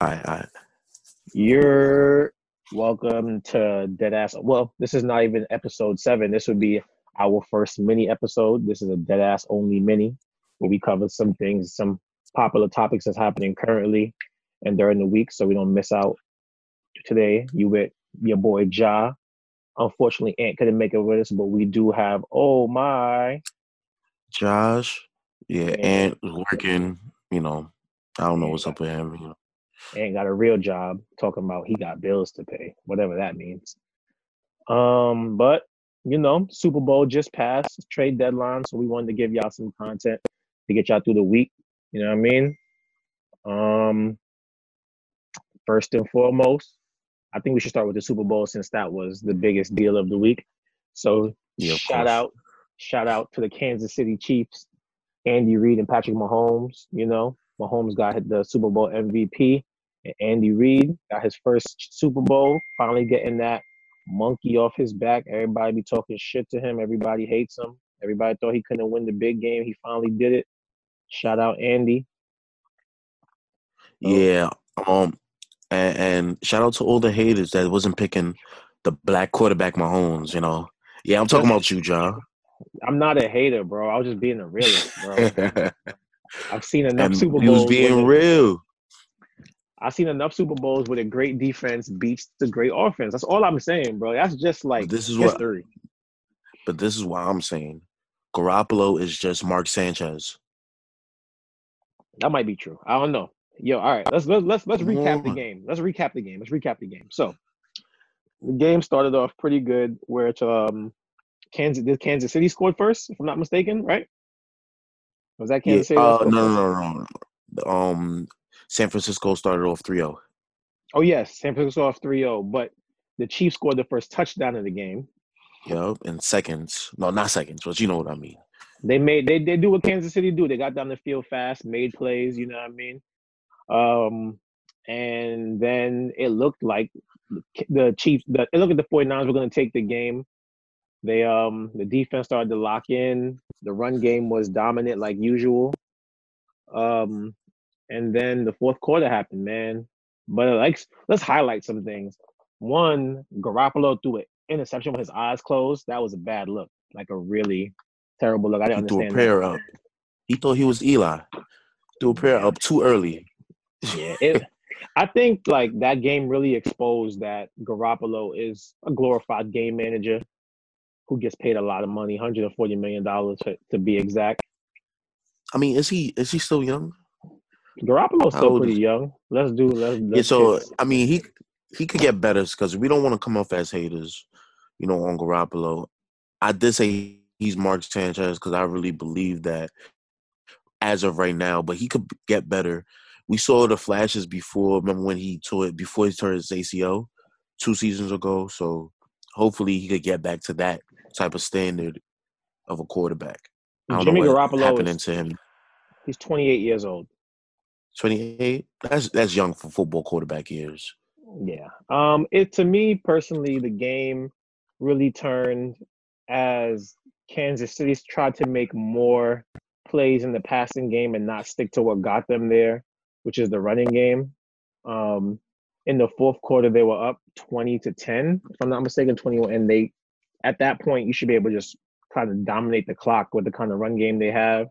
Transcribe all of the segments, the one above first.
All right, all right. You're welcome to Deadass. Well, this is not even episode seven. This would be our first mini episode. This is a Deadass only mini where we cover some things, some popular topics that's happening currently and during the week, so we don't miss out. Today, you with your boy Ja. Unfortunately, Ant couldn't make it with us, but we do have. Oh my, Josh, yeah, Yeah. and working. You know, I don't know what's up with him. You know. Ain't got a real job talking about he got bills to pay, whatever that means. Um, but you know, Super Bowl just passed, trade deadline, so we wanted to give y'all some content to get y'all through the week. You know what I mean? Um, first and foremost, I think we should start with the Super Bowl since that was the biggest deal of the week. So Yeah, shout course. out, shout out to the Kansas City Chiefs, Andy Reid and Patrick Mahomes. You know, Mahomes got hit the Super Bowl MVP, and Andy Reid got his first Super Bowl. Finally getting that monkey off his back. Everybody be talking shit to him. Everybody hates him. Everybody thought he couldn't win the big game. He finally did it. Shout out Andy. Oh. Yeah. Um. And, and shout out to all the haters that wasn't picking the black quarterback Mahomes. You know. Yeah, I'm talking about you, John. I'm not a hater, bro. I was just being a realist, bro. I've seen enough and Super Bowls. he was being real. I've seen enough Super Bowls where the great defense beats the great offense. That's all I'm saying, bro. That's just like this is what- history. But this is what I'm saying. Garoppolo is just Mark Sanchez. That might be true. I don't know. Yo, all right. Let's let's let's let's recap the game. Let's recap the game. Let's recap the game. So the game started off pretty good where it's um Kansas did Kansas City scored first, if I'm not mistaken, right? Was that Yeah. Kansas City? that Uh, scored no, no, no, no. Um, San Francisco started off 3-0. Oh yes, San Francisco off 3-0, but the Chiefs scored the first touchdown of the game. Yep, in seconds. No, not seconds, but you know what I mean. They made they they do what Kansas City do. They got down the field fast, made plays, you know what I mean? Um and then it looked like the Chiefs the it looked like the 49ers were gonna take the game. They um the defense started to lock in. The run game was dominant like usual. Um and then the fourth quarter happened, man. But uh, like let's highlight some things. One, Garoppolo threw an interception with his eyes closed. That was a bad look, like a really terrible look. I didn't threw a understand. prayer up. He thought he was Eli. Threw a prayer up too early. Yeah, it, I think like that game really exposed that Garoppolo is a glorified game manager who gets paid a lot of money, hundred and forty million dollars to, to be exact. I mean, is he is he still young? Garoppolo's still pretty is- young. Let's do let's. Yeah, let's so get- I mean, he he could get better because we don't want to come off as haters, you know, on Garoppolo. I did say he's Mark Sanchez because I really believe that as of right now, but he could get better. We saw the flashes before. Remember when he tore it before he tore his ACL two seasons ago? So hopefully he could get back to that type of standard of a quarterback. Jimmy Garoppolo happening is to him. he's twenty eight years old. Twenty eight. That's that's young for football quarterback years. Yeah. Um it to me personally the game really turned as Kansas City tried to make more plays in the passing game and not stick to what got them there, which is the running game. Um in the fourth quarter they were up 20 to 10, if I'm not mistaken, 21 and they at that point you should be able to just kind of dominate the clock with the kind of run game they have.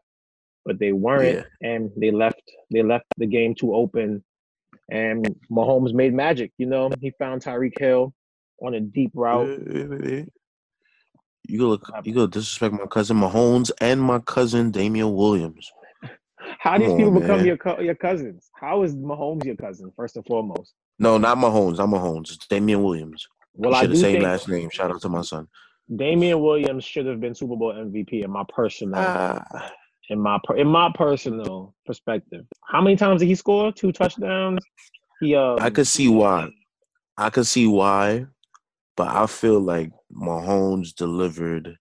But they weren't and they left they left the game too open and Mahomes made magic. You know, he found Tyreek Hill on a deep route. You go look. You go disrespect my cousin Mahomes and my cousin Damien Williams. How these Come people become man. your co- your cousins? How is Mahomes your cousin? First and foremost. No, not Mahomes. I'm Mahomes. It's Damien Williams. Well, we I do have same think last name. Shout out to my son. Damien Williams should have been Super Bowl MVP in my personal Ah, in my per- in my personal perspective. How many times did he score? Two touchdowns. He um, I could see why. I could see why, but I feel like Mahomes delivered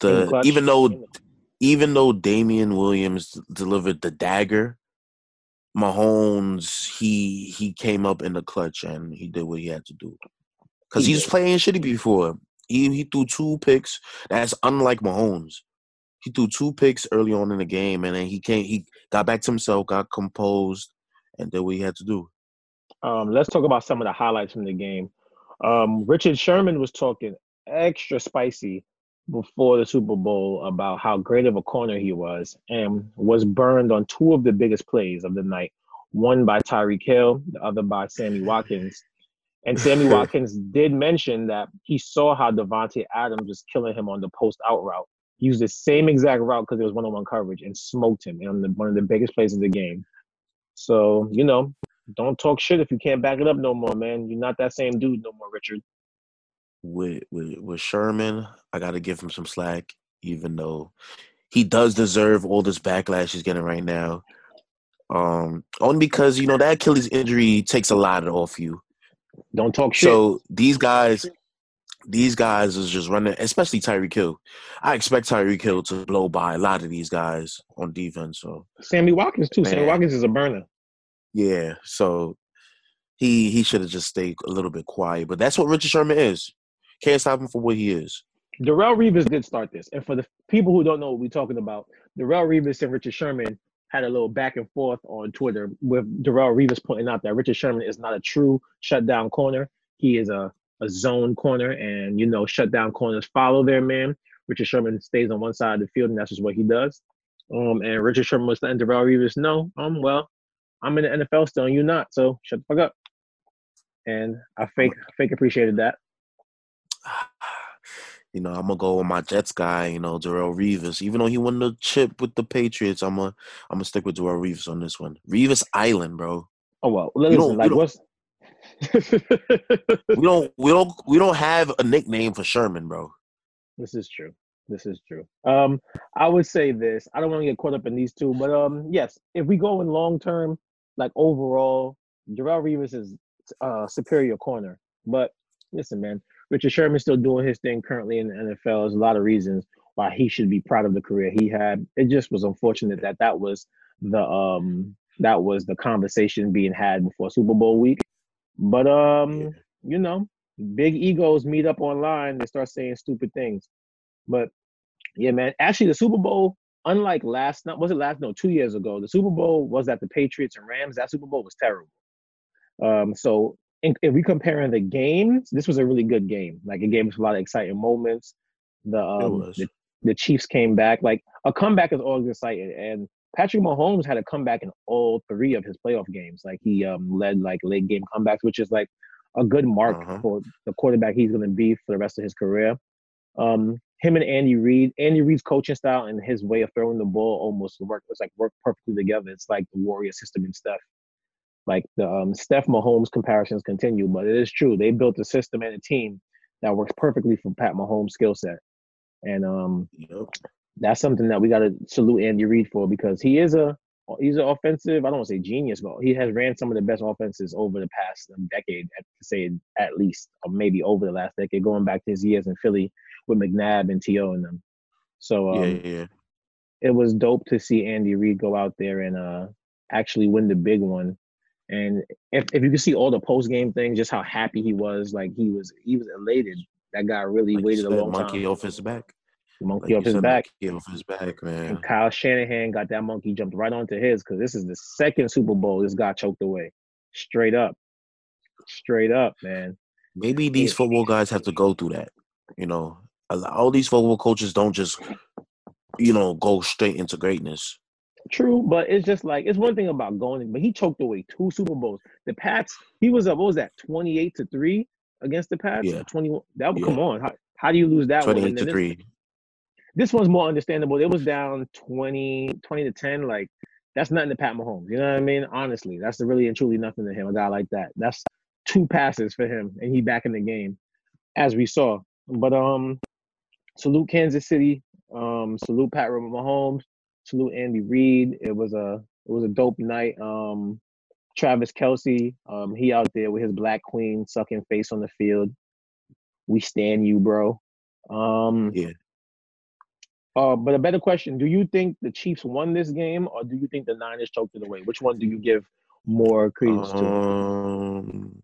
the even though even though Damien Williams delivered the dagger, Mahomes he he came up in the clutch and he did what he had to do. Cause He did. playing shitty before. He he threw two picks. That's unlike Mahomes. He threw two picks early on in the game, and then he came. He got back to himself, got composed, and did what he had to do. Um, let's talk about some of the highlights from the game. Um, Richard Sherman was talking extra spicy before the Super Bowl about how great of a corner he was and was burned on two of the biggest plays of the night, one by Tyreek Hill, the other by Sammy Watkins. And Sammy Watkins did mention that he saw how Davante Adams was killing him on the post out route. He used the same exact route because it was one on one coverage and smoked him on the, one of the biggest plays of the game. So, you know, don't talk shit if you can't back it up no more, man. You're not that same dude no more, Richard. With with with Sherman, I gotta give him some slack, even though he does deserve all this backlash he's getting right now. Um, only because you know that Achilles injury takes a lot off you. Don't talk shit. So these guys, these guys is just running, especially Tyreek Hill. I expect Tyreek Hill to blow by a lot of these guys on defense. So Sammy Watkins too. Man. Sammy Watkins is a burner. Yeah, so he he should have just stayed a little bit quiet. But that's what Richard Sherman is. Can't stop him for what he is. Darrelle Revis did start this, and for the people who don't know what we're talking about, Darrelle Revis and Richard Sherman had a little back and forth on Twitter with Darrelle Revis pointing out that Richard Sherman is not a true shutdown corner. He is a, a zone corner, and you know, shut down corners follow their man. Richard Sherman stays on one side of the field, and that's just what he does. Um, and Richard Sherman was letting Darrelle Revis know, um, well, I'm in the NFL still, and you're not. So shut the fuck up. And I fake fake appreciated that. You know, I'm gonna go with my Jets guy. You know, Darrelle Revis. Even though he won the chip with the Patriots, I'm gonna I'm gonna stick with Darrelle Revis on this one. Revis Island, bro. Oh well, listen, like what's we don't we don't we don't have a nickname for Sherman, bro. This is true. This is true. Um, I would say this. I don't want to get caught up in these two, but um, yes, if we go in long term, like overall, Darrelle Revis is uh superior corner. But listen, man, Richard Sherman's still doing his thing currently in the NFL. There's a lot of reasons why he should be proud of the career he had. It just was unfortunate that that was the um that was the conversation being had before Super Bowl week. But um, yeah. you know, big egos meet up online and start saying stupid things. But yeah, man. Actually, the Super Bowl unlike last not was it last no two years ago the super bowl was at the patriots and rams that super bowl was terrible um so in, if we comparing the games this was a really good game like it gave us a lot of exciting moments the um the, the, chiefs came back like a comeback is always exciting and patrick mahomes had a comeback in all three of his playoff games like he um led like late game comebacks which is like a good mark uh-huh. for the quarterback he's going to be for the rest of his career um him and Andy Reid, Andy Reid's coaching style and his way of throwing the ball almost work. It's like work perfectly together. It's like the Warrior system and stuff. Like the um, Steph Mahomes comparisons continue, but it is true they built a system and a team that works perfectly for Pat Mahomes' skill set, and um, yep. That's something that we got to salute Andy Reid for because he is a he's an offensive. I don't want to say genius, but he has ran some of the best offenses over the past decade, to say at least, or maybe over the last decade, going back to his years in Philly with McNabb and T.O. and them. So um, yeah, yeah. it was dope to see Andy Reid go out there and uh, actually win the big one. And if, if you can see all the post game things, just how happy he was, like he was he was elated. That guy really like waited a long monkey time. off his back. Monkey like off his back. Monkey off his back, man. And Kyle Shanahan got that monkey jumped right onto his because this is the second Super Bowl this guy choked away. Straight up. Straight up, man. Maybe these football guys have to go through that. You know, all these football coaches don't just you know go straight into greatness. True, but it's just like it's one thing about going, but he choked away two Super Bowls. The Pats, he was up. What was that? Twenty eight to three against the Pats. Yeah. Twenty one. That would yeah. come on. How, how do you lose that 28 one? to three. This one's more understandable. It was down 20, 20 to ten. Like that's nothing to Pat Mahomes. You know what I mean? Honestly, that's really and truly nothing to him. A guy like that. That's two passes for him, and he back in the game, as we saw. But um, salute Kansas City. Um, salute Pat Mahomes. Salute Andy Reid. It was a it was a dope night. Um, Travis Kelce, um, he out there with his black queen sucking face on the field. We stand you, bro. Um, yeah. Uh, but a better question: Do you think the Chiefs won this game, or do you think the Niners choked it away? Which one do you give more credence to? Um,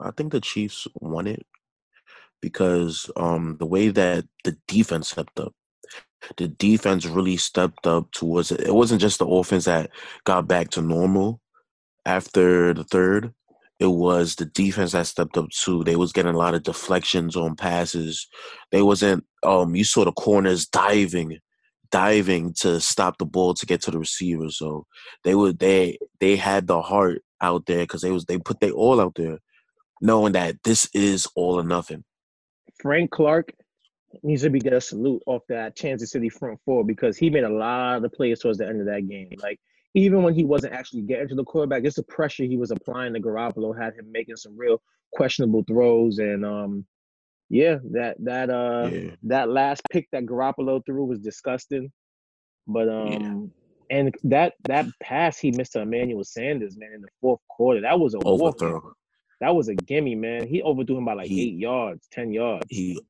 I think the Chiefs won it because um, the way that the defense stepped up, the defense really stepped up towards it. It wasn't just the offense that got back to normal. after the third, it was the defense that stepped up too. They was getting a lot of deflections on passes. They wasn't um you saw the corners diving, diving to stop the ball to get to the receiver. So they would they they had the heart out there because they was they put they all out there, knowing that this is all or nothing. Frank Clark needs to be get a salute off that Kansas City front four because he made a lot of the plays towards the end of that game. Like even when he wasn't actually getting to the quarterback, just the pressure he was applying to Garoppolo had him making some real questionable throws. And um, yeah, that that uh yeah. that last pick that Garoppolo threw was disgusting. But um, yeah. and that that pass he missed to Emmanuel Sanders, man, in the fourth quarter, that was a overthrow. That was a gimme, man. He overthrew him by like he, eight yards, ten yards. He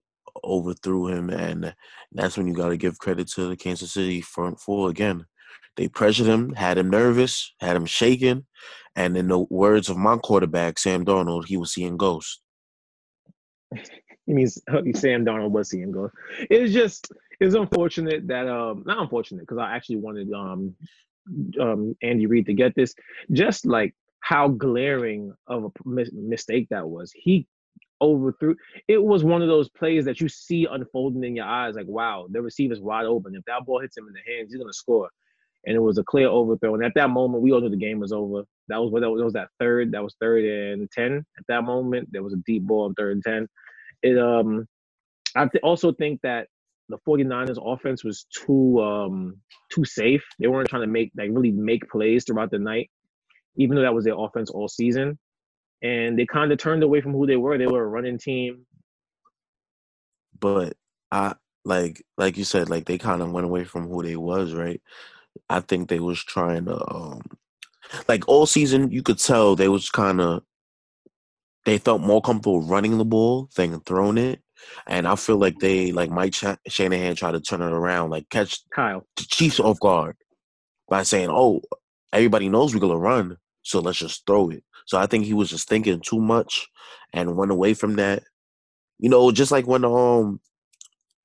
overthrew him, and that's when you got to give credit to the Kansas City front four again. They pressured him, had him nervous, had him shaken, and in the words of my quarterback, Sam Darnold, he was seeing ghosts. He means Sam Darnold was seeing ghosts. It was just it's unfortunate that um not unfortunate because I actually wanted um um Andy Reid to get this. Just like how glaring of a mistake that was. He overthrew. It was one of those plays that you see unfolding in your eyes. Like, wow, the receiver's wide open. If that ball hits him in the hands, he's gonna score and it was a clear overthrow. And at that moment, we all knew the game was over. That was what that was, that third. That was third and ten. At that moment, there was a deep ball on third and ten. It um, I th- also think that the 49ers offense was too um too safe. They weren't trying to make like really make plays throughout the night, even though that was their offense all season. And they kind of turned away from who they were. They were a running team. But I like like you said, like they kind of went away from who they was, right? I think they was trying to um like all season you could tell they was kind of they felt more comfortable running the ball than throwing it. And I feel like they like Mike Sh- Shanahan tried to turn it around, like catch Kyle the Chiefs off guard by saying, "Oh, everybody knows we're gonna run, so let's just throw it." So I think he was just thinking too much and went away from that. You know, just like when um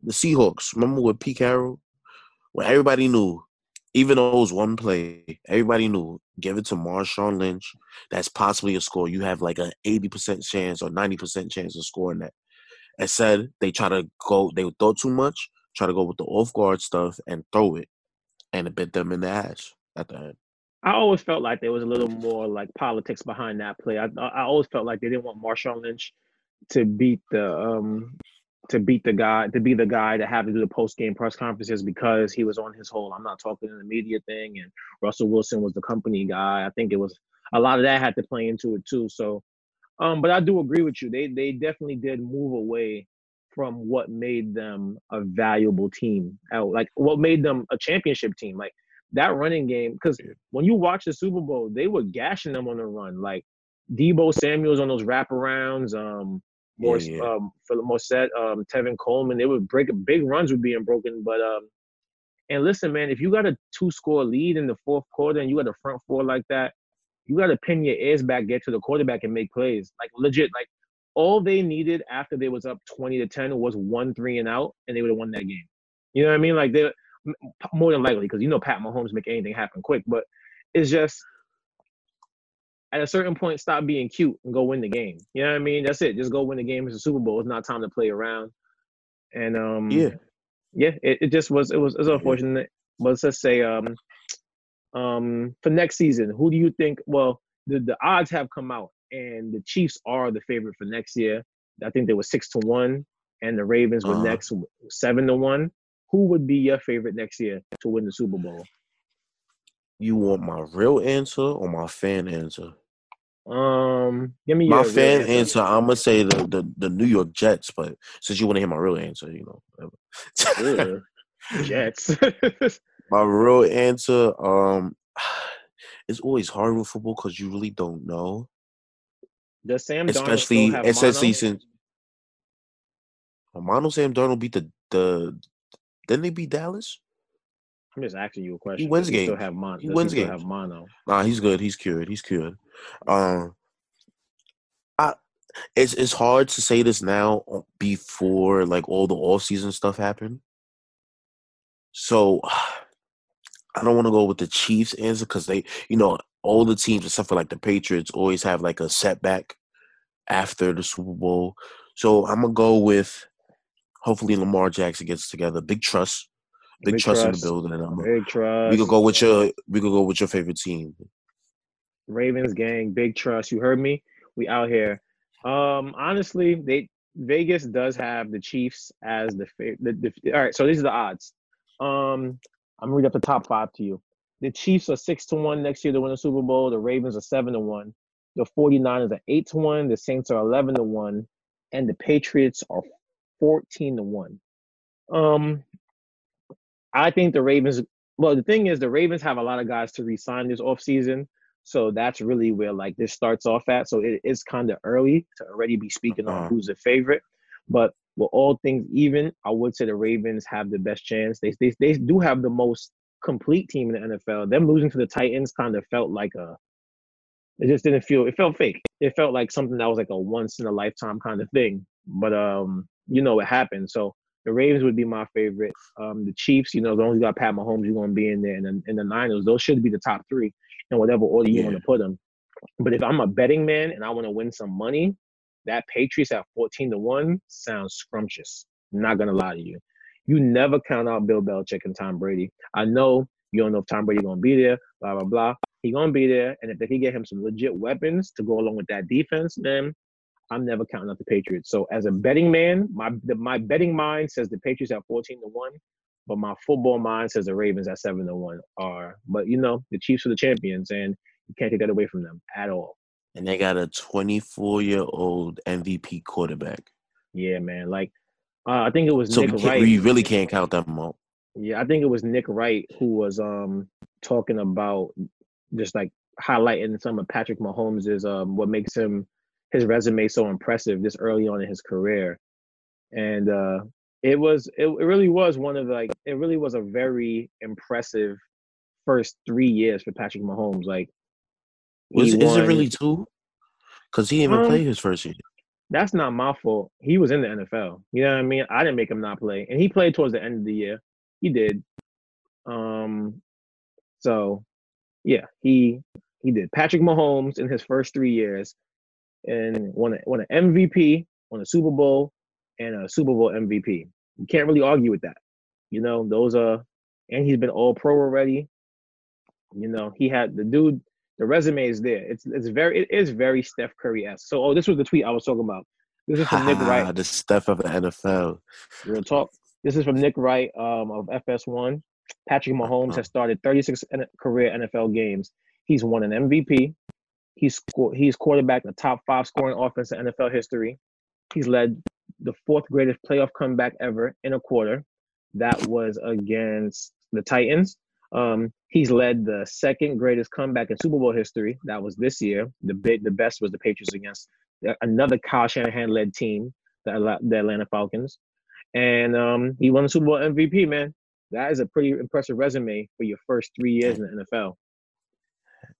the Seahawks, remember with Pete Carroll, when everybody knew even though it was one play, everybody knew give it to Marshawn Lynch. That's possibly a score. You have like an eighty percent chance or ninety percent chance of scoring that. I said they try to go, they throw too much, try to go with the off guard stuff and throw it, and it bit them in the ass at the end. I always felt like there was a little more like politics behind that play. I I always felt like they didn't want Marshawn Lynch to beat the um to beat the guy to be the guy to have to do the post game press conferences because he was on his whole I'm not talking in the media thing and Russell Wilson was the company guy. I think it was a lot of that had to play into it too. So um but I do agree with you. They they definitely did move away from what made them a valuable team. Like what made them a championship team. Like that running game because when you watch the Super Bowl, they were gashing them on the run. Like Deebo Samuels on those wraparounds, um more yeah, yeah. um Philip Morset, um Tevin Coleman, they would break big runs were being broken. But um and listen, man, if you got a two score lead in the fourth quarter and you got a front four like that, you gotta pin your ears back, get to the quarterback and make plays. Like legit, like all they needed after they was up twenty to ten was one three and out, and they would have won that game. You know what I mean? Like they more than likely because you know Pat Mahomes make anything happen quick, but it's just at a certain point stop being cute and go win the game. You know what I mean? That's it. Just go win the game. It's a Super Bowl. It's not time to play around. And um yeah, yeah, it, it just was it was it was unfortunate. But let's just say um um for next season, who do you think well the, the odds have come out and the Chiefs are the favorite for next year. I think they were six to one and the Ravens were uh-huh. next seven to one. Who would be your favorite next year to win the Super Bowl? You want my real answer or my fan answer? Um, give me my fan answer. answer. I'm gonna say the, the the New York Jets, but since you want to hear my real answer, you know, Jets. my real answer, um, it's always hard with football because you really don't know. Does Sam especially especially since Mono Sam Darnold beat the the didn't they beat Dallas? I'm just asking you a question. He wins games. Still have mono. He wins games. Have mono. Nah, he's good. He's cured. He's cured. Um, I it's it's hard to say this now uh, before like all the off season stuff happened. So I don't want to go with the Chiefs answer because they, you know, all the teams except for like the Patriots always have like a setback after the Super Bowl. So I'm gonna go with hopefully Lamar Jackson gets together. Big trust. Big, Big trust, trust, in the building. Big trust. We could go with your we could go with your favorite team. Ravens gang, big trust. You heard me? We out here. Um honestly, they Vegas does have the Chiefs as the, the, the all right, so these are the odds. Um I'm gonna read up the top five to you. The Chiefs are six to one next year to win the Super Bowl. The Ravens are seven to one. The 49ers are eight to one. The Saints are eleven to one. And the Patriots are 14 to 1. Um I think the Ravens well the thing is the Ravens have a lot of guys to resign this offseason. So that's really where like this starts off at. So it is kind of early to already be speaking on uh-huh. who's the favorite. But with all things even, I would say the Ravens have the best chance. They they, they do have the most complete team in the NFL. Them losing to the Titans kind of felt like a it just didn't feel it felt fake. It felt like something that was like a once in a lifetime kind of thing. But um you know what happened. So the Ravens would be my favorite. Um, the Chiefs, you know, as long as you got Pat Mahomes, you're going to be in there. And then in the Niners, those should be the top three in whatever order you yeah. want to put them. But if I'm a betting man and I want to win some money, that Patriots at 14 to 1 sounds scrumptious. I'm not going to lie to you. You never count out Bill Belichick and Tom Brady. I know you don't know if Tom Brady going to be there, blah, blah, blah. He going to be there. And if they can get him some legit weapons to go along with that defense, then I'm never counting out the Patriots. So as a betting man, my the, my betting mind says the Patriots at 14 to one, but my football mind says the Ravens at seven to one are. But you know, the Chiefs are the champions, and you can't take that away from them at all. And they got a 24 year old MVP quarterback. Yeah, man. Like uh, I think it was so Nick Wright. We really can't count them out. Yeah, I think it was Nick Wright who was um talking about just like highlighting some of Patrick Mahomes' um what makes him his resume so impressive this early on in his career, and uh, it was it, it really was one of the, like it really was a very impressive first three years for Patrick Mahomes. Like, was is it really two? Because he didn't even um, play his first year. That's not my fault. He was in the NFL. You know what I mean? I didn't make him not play, and he played towards the end of the year. He did. Um, so yeah, he he did. Patrick Mahomes in his first three years and won a, won an MVP, won a Super Bowl, and a Super Bowl MVP. You can't really argue with that. You know, those are, and he's been All Pro already. You know, he had the dude. The resume is there. It's it's very it is very Steph Curry esque. So, oh, this was the tweet I was talking about. This is from Nick Wright. The Steph of the NFL. Real talk. This is from Nick Wright um, of FS1. Patrick Mahomes uh-huh. has started 36 career NFL games. He's won an MVP, He's he's quarterback the top five scoring offense in NFL history. He's led the fourth greatest playoff comeback ever in a quarter. That was against the Titans. Um, he's led the second greatest comeback in Super Bowl history. That was this year. The big, the best was the Patriots against another Kyle Shanahan led team, the, the Atlanta Falcons, and um, he won the Super Bowl MVP. Man, that is a pretty impressive resume for your first three years in the NFL.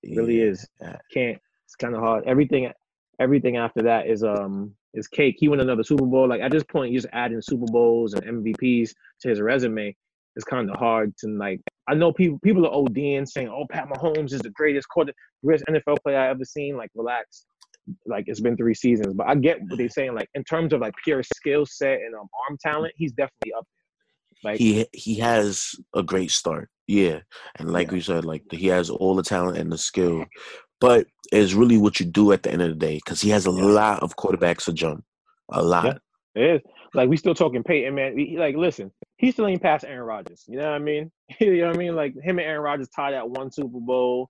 It really is. Can't it's kind of hard. Everything, everything after that is um is cake. He won another Super Bowl. Like at this point, you're just adding Super Bowls and MVPs to his resume is kind of hard to like. I know people people are ODing saying, "Oh, Pat Mahomes is the greatest quarter, greatest NFL player I ever seen." Like, relax. Like it's been three seasons, but I get what they're saying. Like in terms of like pure skill set and um, arm talent, he's definitely up there. Like he he has a great start. Yeah, and like yeah. we said, like he has all the talent and the skill, but it's really what you do at the end of the day because he has a yeah. lot of quarterbacks to jump, a lot. Yeah, it is. Like we still talking Peyton, man. like, listen, he still ain't past Aaron Rodgers. You know what I mean? you know what I mean? Like him and Aaron Rodgers tied at one Super Bowl.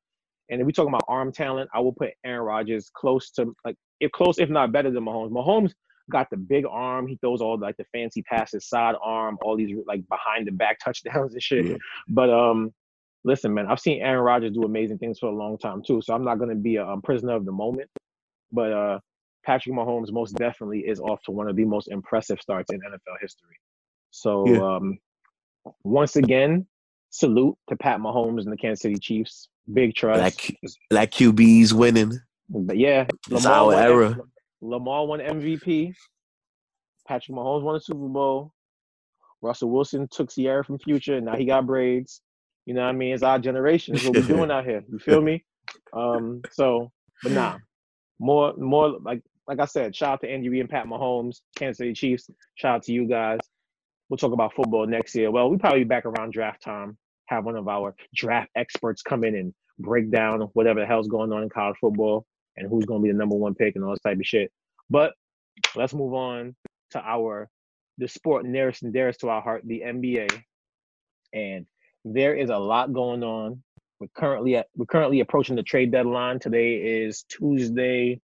And if we talking about arm talent, I will put Aaron Rodgers close to like if close, if not better than Mahomes. Mahomes got the big arm. He throws all like the fancy passes, side arm, all these like behind the back touchdowns and shit. Yeah. But um, listen, man, I've seen Aaron Rodgers do amazing things for a long time too. So I'm not going to be a, a, prisoner of the moment. But uh, Patrick Mahomes most definitely is off to one of the most impressive starts in NFL history. So yeah. um, once again, salute to Pat Mahomes and the Kansas City Chiefs. Big trust. Black, black QBs winning. But yeah, it's Lamar our era. M- Lamar won MVP. Patrick Mahomes won the Super Bowl. Russell Wilson took Ciara from Future, and now he got braids. You know what I mean? It's our generation. It's what we're doing out here. You feel me? Um, so, but nah, more, more like like I said, shout out to Andy Reid and Pat Mahomes, Kansas City Chiefs. Shout out to you guys. We'll talk about football next year. Well, we probably be back around draft time. Have one of our draft experts come in and break down whatever the hell's going on in college football and who's going to be the number one pick and all this type of shit. But let's move on to our the sport nearest and dearest to our heart, the NBA. And there is a lot going on. We're currently at, we're currently approaching the trade deadline. Today is Tuesday,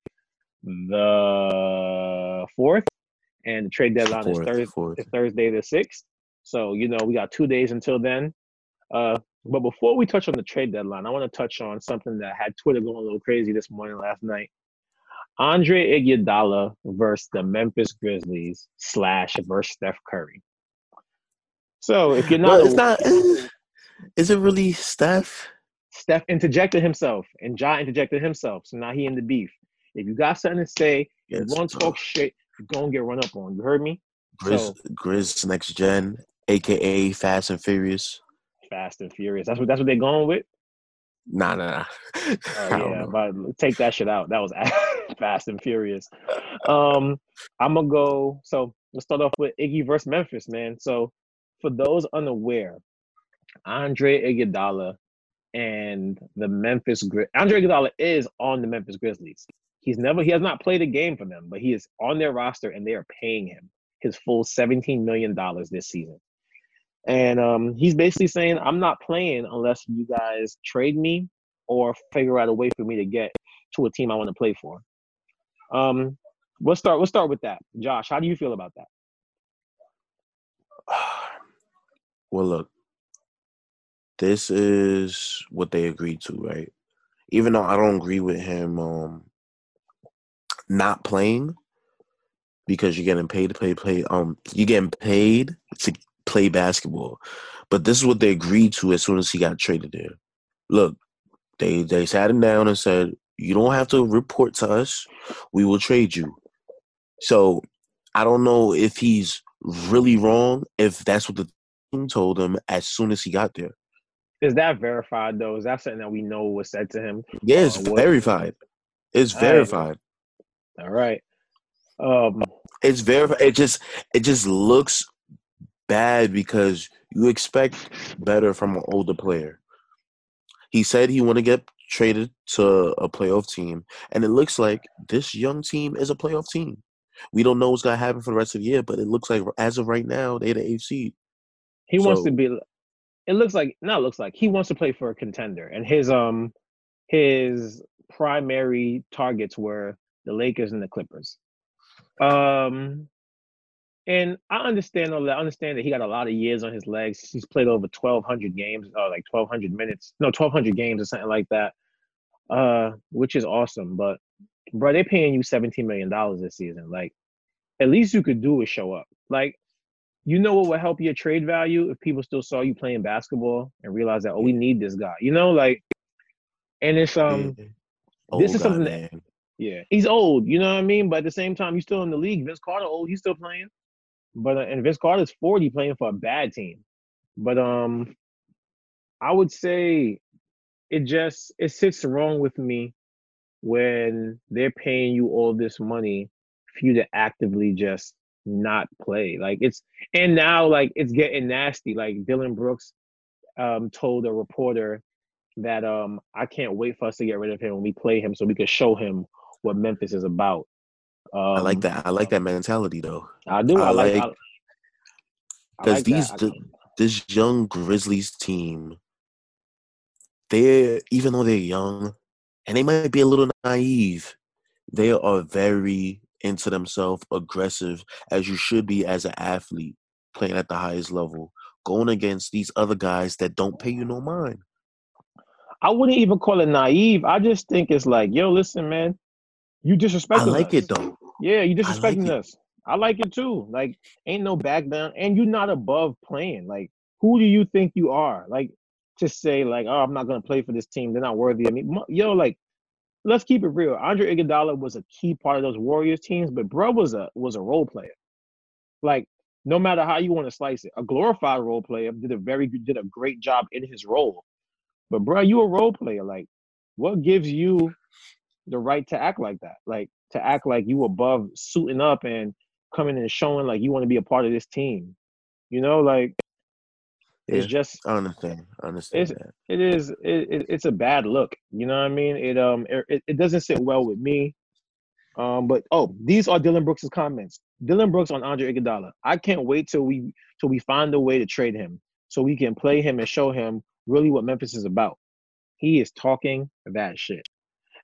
the fourth, and the trade deadline fourth, is Thursday, Thursday the sixth. So you know we got two days until then. Uh, but before we touch on the trade deadline, I want to touch on something that had Twitter going a little crazy this morning last night. Andre Iguodala versus the Memphis Grizzlies slash versus Steph Curry. So if you're not, well, it's not. Is it really Steph? Steph interjected himself, and Ja interjected himself. So now he in the beef. If you got something to say, yes, you want to talk shit, you're gonna get run up on. You heard me? Grizz, so, Grizz Next Gen, aka Fast and Furious. Fast and Furious. That's what that's what they're going with. Nah, nah, nah. Oh, yeah, but take that shit out. That was Fast and Furious. Um, I'm gonna go. So let's start off with Iggy versus Memphis, man. So for those unaware, Andre Iguodala and the Memphis Gri- Andre Iguodala is on the Memphis Grizzlies. He's never he has not played a game for them, but he is on their roster and they are paying him his full 17 million dollars this season. And um, he's basically saying, I'm not playing unless you guys trade me or figure out a way for me to get to a team I want to play for. Um, we'll start. We'll start with that. Josh, how do you feel about that? Well, look, this is what they agreed to, right? Even though I don't agree with him um, not playing because you're getting paid to play play um you're getting paid to play basketball. But this is what they agreed to as soon as he got traded there. Look, they they sat him down and said, You don't have to report to us. We will trade you. So I don't know if he's really wrong, if that's what the team told him as soon as he got there. Is that verified though? Is that something that we know was said to him? Yeah, it's uh, verified. It's verified. All right. Um, it's verified. It just it just looks bad because you expect better from an older player. He said he want to get traded to a playoff team, and it looks like this young team is a playoff team. We don't know what's gonna happen for the rest of the year, but it looks like as of right now, they're the eighth seed. He so, wants to be. It looks like not looks like he wants to play for a contender, and his um his primary targets were the Lakers and the Clippers. Um, and I understand all that. I understand that he got a lot of years on his legs. He's played over twelve hundred games, or uh, like twelve hundred minutes, no, twelve hundred games or something like that, uh, which is awesome. But bro, they're paying you seventeen million dollars this season. Like, at least you could do is show up. Like, you know what would help your trade value if people still saw you playing basketball and realize that oh, we need this guy. You know, like, and it's um, this is something that yeah, he's old. You know what I mean? But at the same time, he's still in the league. Vince Carter old. He's still playing. But uh, and Vince Carter's forty playing for a bad team. But um, I would say it just it sits wrong with me when they're paying you all this money for you to actively just not play. Like it's and now like it's getting nasty. Like Dillon Brooks um told a reporter that um I can't wait for us to get rid of him when we play him so we can show him what Memphis is about. Um, I like um, that. I like that mentality though. I do. I, I like because like these the, this young Grizzlies team, they're even though they're young and they might be a little naive, they are very into themselves, aggressive as you should be as an athlete playing at the highest level, going against these other guys that don't pay you no mind. I wouldn't even call it naive. I just think it's like, yo, listen, man, you disrespecting. I like us. it though. Yeah, you disrespecting like us. I like it too. Like, ain't no back down, and you're not above playing. Like, who do you think you are? Like, to say like, oh, I'm not gonna play for this team. They're not worthy of me. Yo, like, let's keep it real. Andre Iguodala was a key part of those Warriors teams, but bro was a was a role player. Like, no matter how you want to slice it, a glorified role player did a very did a great job in his role. But bro, you a role player. Like, what gives you the right to act like that? Like to act like you above suiting up and coming and showing like you want to be a part of this team. You know, like it's Yeah, just I understand. I understand it's that. it is it, it, it's a bad look. You know what I mean? It um it, it doesn't sit well with me. Um, but oh, these are Dillon Brooks' comments. Dillon Brooks on Andre Iguodala. I can't wait till we till we find a way to trade him so we can play him and show him really what Memphis is about. He is talking that shit.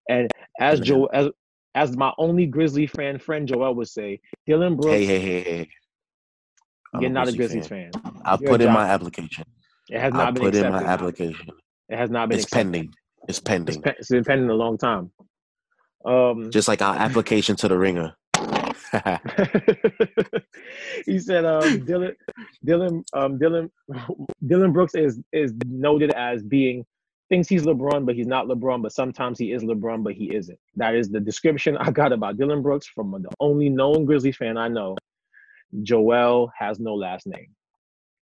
And as Joe as as my only Grizzly fan friend Joel would say, Dillon Brooks, Hey, hey, hey, hey. I'm you're not a Grizzly Grizzlies fan. I You're put in my application. It has I not been put in my application. It has not been It's accepted. pending. It's It's, pending. pe- it's been pending a long time. Um, Just like our application to the ringer. he said, um, "Dillon, Dillon, um, Dillon, Dillon Brooks is is noted as being thinks he's LeBron, but he's not LeBron. But sometimes he is LeBron, but he isn't. That is the description I got about Dillon Brooks from the only known Grizzlies fan I know. Joel has no last name.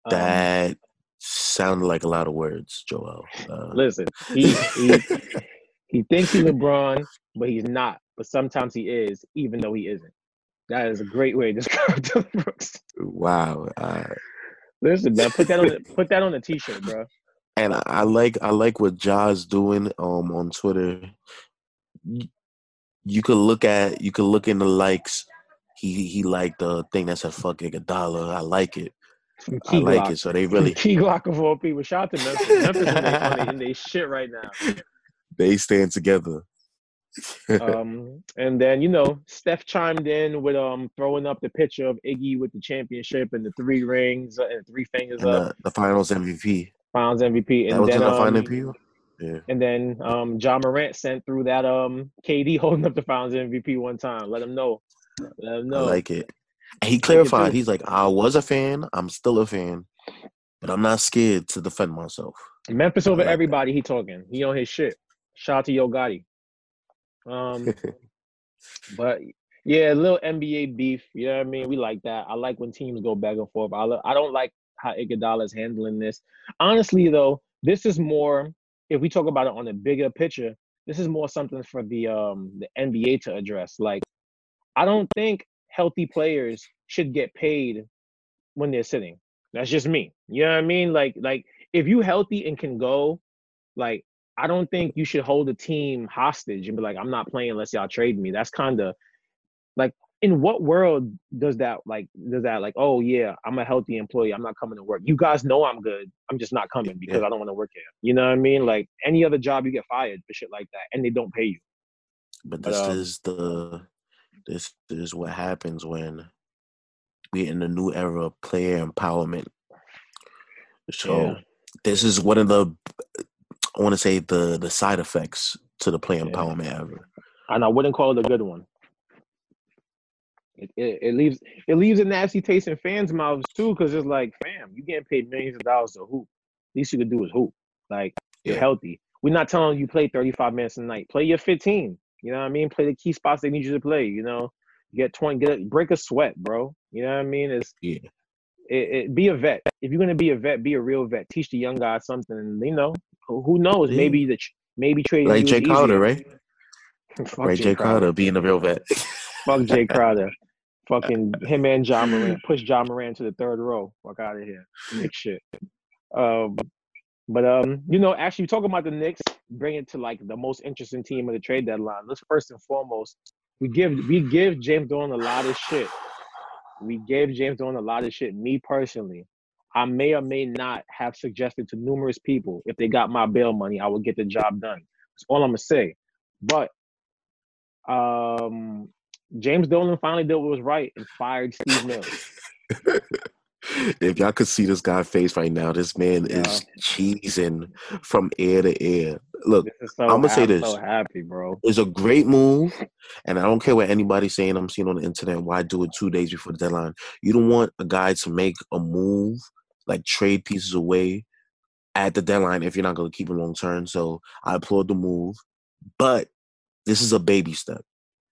Um, that sounded like a lot of words, Joel. Uh, listen, he he he thinks he's LeBron, but he's not. But sometimes he is, even though he isn't. That is a great way to describe Dillon Brooks. wow. Uh, Listen, man, put that on the, put that on the t-shirt, bro. and I, I like I like what Ja's doing um on Twitter. You, you could look at you could look in the likes. He he liked the thing that said "fuck Iguodala." I like it. I like Glock. it. So they really Key Glock of all people. Shout out to Memphis. Memphis in they, on they, shit right now. they stand together. Um, and then you know, Steph chimed in with um throwing up the picture of Iggy with the championship and the three rings and three fingers and up, the, the Finals MVP. Finals MVP. And That was then the um, Final MVP. Yeah. and then um Ja Morant sent through that um KD holding up the Finals MVP one time. Let him know. Let him I like it. And he clarified. He's like, I was a fan. I'm still a fan, but I'm not scared to defend myself. Memphis over like that. everybody. He talking. He on his shit. Shout out to Yo Gotti. Um, but yeah, a little NBA beef. You know what I mean? We like that. I like when teams go back and forth. I lo- I don't like how Iguodala is handling this. Honestly, though, this is more. If we talk about it on a bigger picture, this is more something for the um the NBA to address. Like, I don't think healthy players should get paid when they're sitting. That's just me. You know what I mean? Like, like if you healthy and can go, like I don't think you should hold a team hostage and be like, I'm not playing unless y'all trade me. That's kind of like in what world does that like does that like, oh yeah, I'm a healthy employee. I'm not coming to work. You guys know I'm good. I'm just not coming because I don't want to work here. You know what I mean? Like any other job you get fired for shit like that and they don't pay you. But But, this um, is the this is what happens when we're in the new era of player empowerment. So Yeah. this is one of the I want to say the the side effects to the player Yeah. empowerment era. And I wouldn't call it a good one. It, it, it leaves it leaves a nasty taste in fans' mouths too, because it's like, fam, you getting paid millions of dollars to hoop. Least you could do is hoop. Like you're healthy. We're not telling you play 35 minutes a night. Play your 15. You know what I mean? Play the key spots they need you to play. You know, get 20, get a, break a sweat, bro. You know what I mean? It's Yeah. it, it, be a vet. If you're gonna be a vet, be a real vet. Teach the young guys something. You know, who knows? Yeah. Maybe the maybe trading Like Jae Crowder, right? Fuck right, Jae Crowder being a real vet. Fuck Jae Crowder. Fucking him and Ja Morant. Push Ja Morant to the third row. Fuck out of here. Knicks shit. Um, but um, you know, actually talking about the Knicks, bring it to like the most interesting team of the trade deadline. Let's first and foremost, we give we give James Dolan a lot of shit. We gave James Dolan a lot of shit. Me personally, I may or may not have suggested to numerous people if they got my bail money, I would get the job done. That's all I'm gonna say. But um, James Dolan finally did what was right and fired Steve Mills. if y'all could see this guy's face right now, this man Yeah. is cheesing from ear to ear. Look, so I'ma say this. so happy, bro. it's a great move, and I don't care what anybody's saying. I'm seeing on the internet. Why do it two days before the deadline? You don't want a guy to make a move like trade pieces away at the deadline if you're not going to keep him long term. So I applaud the move, but this is a baby step.